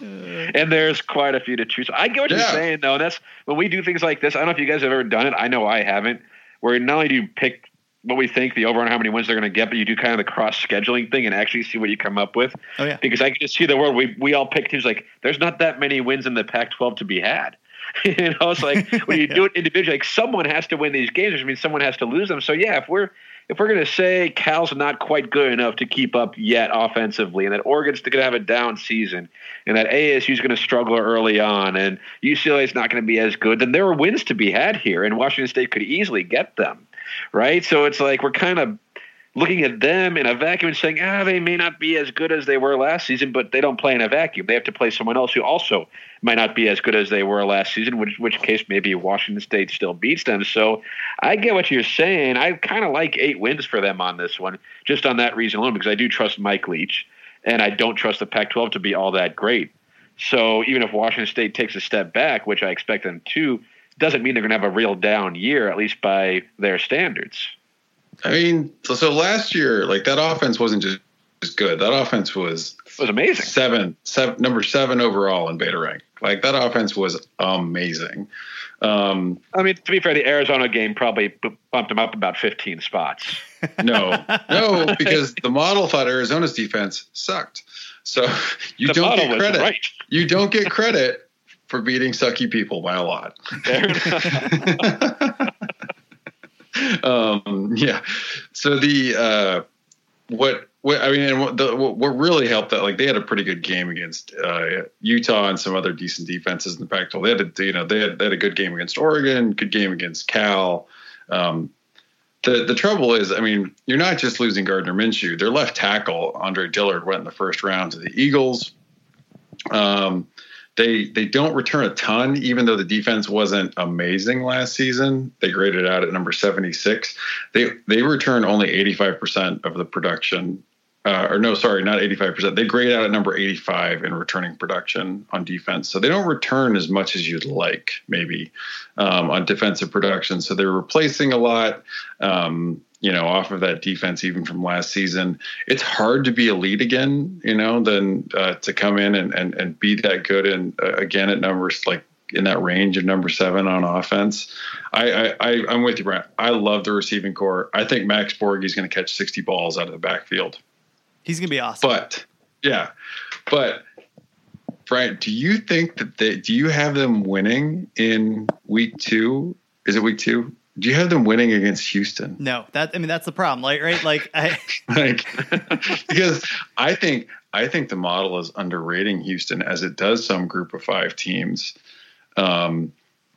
And there's quite a few to choose. I get what you're saying, though. That's when we do things like this. I don't know if you guys have ever done it. I know I haven't. Where not only do you pick what we think the over on how many wins they're going to get, but you do kind of the cross scheduling thing and actually see what you come up with. Oh yeah. Because I can just see the world. We we all pick teams like there's not that many wins in the Pac-12 to be had. you know, it's like when you do it individually, like someone has to win these games, which means someone has to lose them. So yeah, if we're if we're going to say Cal's not quite good enough to keep up yet offensively, and that Oregon's going to have a down season, and that ASU's going to struggle early on, and UCLA's not going to be as good, then there are wins to be had here, and Washington State could easily get them, right? So it's like we're kind of looking at them in a vacuum and saying, ah, they may not be as good as they were last season, but they don't play in a vacuum. They have to play someone else who also might not be as good as they were last season, which which case maybe Washington State still beats them. So I get what you're saying. I kind of like eight wins for them on this one, just on that reason alone, because I do trust Mike Leach, and I don't trust the Pac-12 to be all that great. So even if Washington State takes a step back, which I expect them to, doesn't mean they're going to have a real down year, at least by their standards. I mean so, so last year like that offense wasn't just, just good that offense was It was amazing. seven, seven number seven overall in beta rank like that offense was amazing um I mean, to be fair, the Arizona game probably bumped them up about 15 spots. no no because the model thought Arizona's defense sucked so you The don't get credit right. you don't get credit for beating sucky people by a lot um, yeah. So the uh, what what, I mean, and what, the, what really helped that, like they had a pretty good game against uh, Utah and some other decent defenses in the Pac-12. They had, a, you know, they had, they had a good game against Oregon, good game against Cal. Um, the the trouble is, I mean, you're not just losing Gardner Minshew. Their left tackle Andre Dillard went in the first round to the Eagles. Um, they they don't return a ton, even though the defense wasn't amazing last season. They graded out at number 76. They they return only 85% of the production uh, or no, sorry, not 85%. They grade out at number 85 in returning production on defense. So they don't return as much as you'd like, maybe, um, on defensive production. So they're replacing a lot, um, you know, off of that defense, even from last season. It's hard to be elite again, you know, than uh, to come in and, and, and be that good and uh, again at numbers like in that range of number seven on offense. I, I, I am with you, Brent. I love the receiving corps. I think Max Borghi is going to catch 60 balls out of the backfield. He's gonna be awesome. But yeah, but Brian, do you think that they do you have them winning in week two? Is it week two? Do you have them winning against Houston? No, that I mean that's the problem, like right, like I like because I think I think the model is underrating Houston as it does some group of five teams. Um,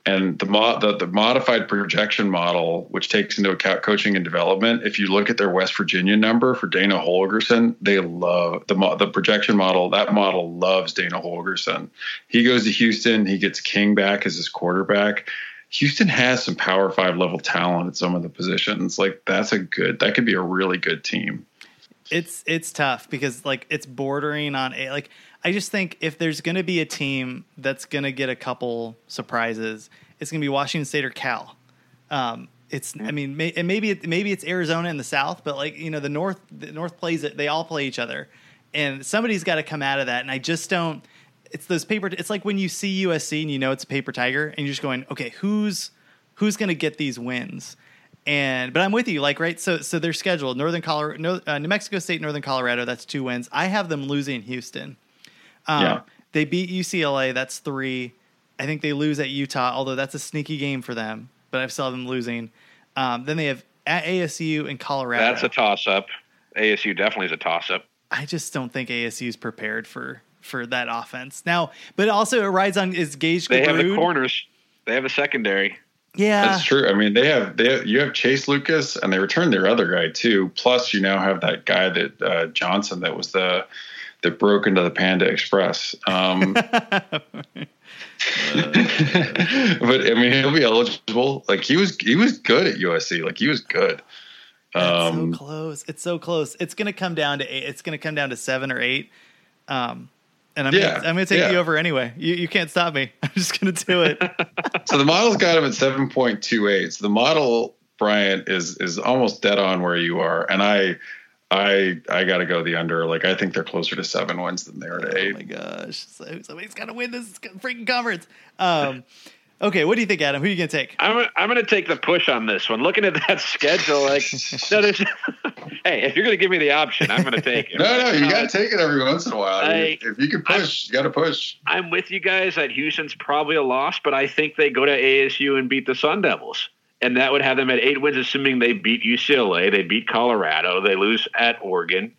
and the, mo- the, the modified projection model, which takes into account coaching and development, if you look at their West Virginia number for Dana Holgorsen, they love the mo- the projection model. That model loves Dana Holgorsen. He goes to Houston, he gets King back as his quarterback. Houston has some Power Five level talent at some of the positions. Like that's a good. That could be a really good team. It's it's tough because like it's bordering on a like I just think if there's to be a team that's to get a couple surprises, it's to be Washington State or Cal. Um, it's I mean may, and maybe it, maybe it's Arizona in the South, but like you know the North the North plays it. They all play each other, and somebody's got to come out of that. And I just don't. It's those paper. It's like when you see USC and you know it's a paper tiger, and you're just going, okay, who's who's going to get these wins? And but I'm with you, like right. So so they're scheduled Northern Colorado, uh, New Mexico State, Northern Colorado. That's two wins. I have them losing Houston. Um, yeah. They beat UCLA. That's three. I think they lose at Utah, although that's a sneaky game for them. But I still have them losing. Um, then they have at ASU and Colorado. That's a toss up. ASU definitely is a toss up. I just don't think ASU is prepared for for that offense now. But also, it rides on is Gage. They have the corners. They have a secondary. Yeah, that's true. I mean, they have they have, you have Chase Lucas, and they returned their other guy too. Plus, you now have that guy that uh, Johnson that was the that broke into the Panda Express. Um, but I mean, he'll be eligible. Like he was, he was good at USC. Like he was good. Um, so close. It's so close. It's going to come down to eight. It's going to come down to seven or eight. Um, and I'm yeah, gonna, I'm going to take yeah. you over anyway. You you can't stop me. I'm just going to do it. so the model's got him at seven point two eight. So the model, Brian, is is almost dead on where you are, and I I I got to go the under. Like I think they're closer to seven wins than they are to eight. Oh my gosh! So somebody's got to win this freaking conference. Um, okay, what do you think, Adam? Who are you gonna take? I'm I'm gonna take the push on this one. Looking at that schedule, like no, there's. hey, if you're gonna give me the option, I'm gonna take it. no, no, you gotta take it every once in a while. I, if you can push, I'm, you gotta push. I'm with you guys that Houston's probably a loss, but I think they go to ASU and beat the Sun Devils and that would have them at eight wins, assuming they beat UCLA, they beat Colorado, they lose at Oregon,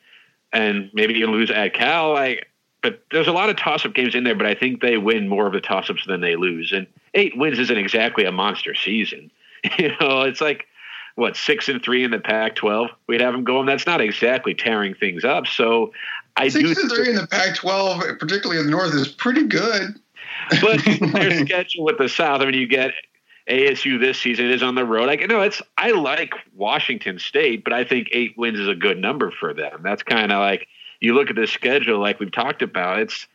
and maybe you lose at Cal. Like, but there's a lot of toss-up games in there, but I think they win more of the toss-ups than they lose. And eight wins isn't exactly a monster season. You know, it's like what six and three in the Pac-12. We'd have them going. That's not exactly tearing things up. So I six do and three in the Pac-12, particularly in the North, is pretty good. But their schedule with the South. I mean, you get ASU this season is on the road. Like, no, it's I like Washington State, but I think eight wins is a good number for them. That's kind of like you look at the schedule, like we've talked about. It's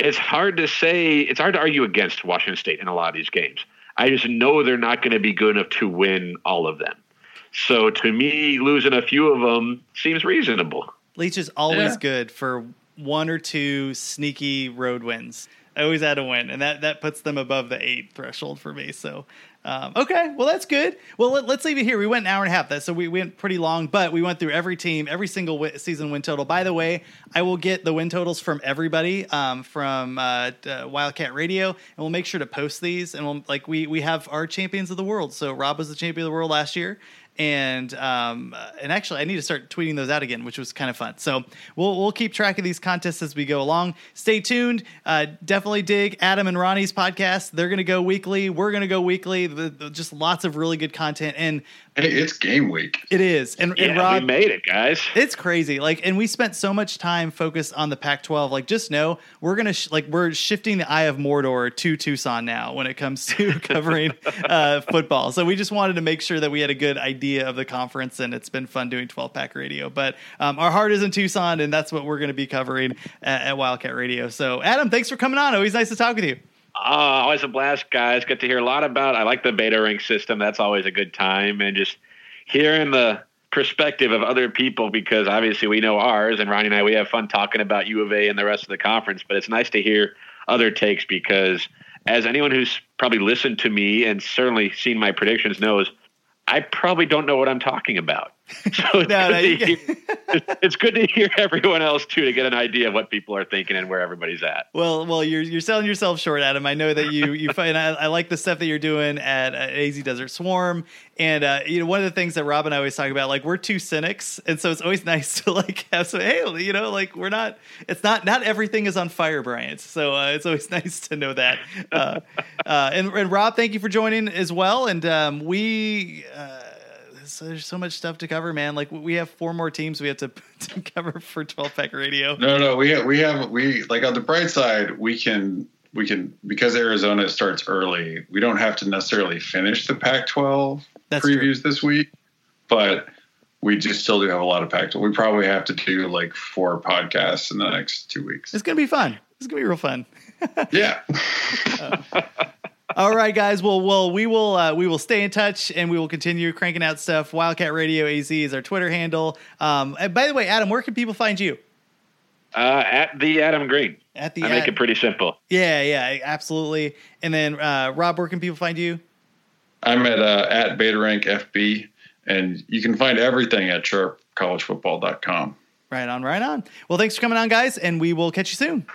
it's hard to say. It's hard to argue against Washington State in a lot of these games. I just know they're not going to be good enough to win all of them. So to me, losing a few of them seems reasonable. Leach is always yeah. good for one or two sneaky road wins. I always had a win, and that that puts them above the eight threshold for me. So um, okay, well that's good. Well, let, us leave it here. We went an hour and a half. That so we went pretty long, but we went through every team, every single season win total. By the way, I will get the win totals from everybody um, from uh, uh, Wildcat Radio, and we'll make sure to post these. And we'll like we we have our champions of the world. So Rob was the champion of the world last year, and um, and actually I need to start tweeting those out again, which was kind of fun. So we'll we'll keep track of these contests as we go along. Stay tuned. Uh, definitely dig Adam and Ronnie's podcast. They're going to go weekly. We're going to go weekly. The, the- just lots of really good content, and it's game week. it is. And, and Yeah, Rob, we made it, guys. it's crazy. Like, and we spent so much time focused on the Pac-12. Like, just know we're gonna sh- like we're shifting the eye of Mordor to Tucson now when it comes to covering uh, football. So we just wanted to make sure that we had a good idea of the conference, and it's been fun doing 12 Pack Radio. But um, our heart is in Tucson, and that's what we're going to be covering at, at Wildcat Radio. So, Adam, thanks for coming on. Always nice to talk with you. Ah, oh, always a blast, guys. Get to hear a lot about. I like the beta rank system. That's always a good time, and just hearing the perspective of other people because obviously we know ours, and Ronnie and I we have fun talking about U of A and the rest of the conference. But it's nice to hear other takes because, as anyone who's probably listened to me and certainly seen my predictions knows, I probably don't know what I'm talking about. So it's, No, good no, to hear, it's- good to hear everyone else too to get an idea of what people are thinking and where everybody's at. Well, well, you're you're selling yourself short, Adam. I know that you you find I, I like the stuff that you're doing at, at AZ Desert Swarm, and uh, you know one of the things that Rob and I always talk about, like we're two cynics, and so it's always nice to like have some. Hey, you know, like we're not. It's not not everything is on fire, Bryant. So uh, it's always nice to know that. Uh, uh, and, and Rob, thank you for joining as well. And um, we. Uh, so there's so much stuff to cover, man. Like we have four more teams we have to, to cover for 12 Pack Radio. No, no, we have, we have we like on the bright side, we can we can because Arizona starts early. We don't have to necessarily finish the Pac-12 That's true. previews this week, but we just still do have a lot of Pac-12. We probably have to do like four podcasts in the next two weeks. It's gonna be fun. It's gonna be real fun. Yeah. All right, guys. Well, well, we will uh, we will stay in touch and we will continue cranking out stuff. Wildcat Radio AZ is our Twitter handle. Um, and by the way, Adam, where can people find you? Uh, at the Adam Green. At the I make it pretty simple. yeah, yeah, absolutely. And then uh, Rob, where can people find you? I'm at uh, at BetaRank FB, and you can find everything at sharpcollegefootball.com. Right on, right on. Well, thanks for coming on, guys, and we will catch you soon.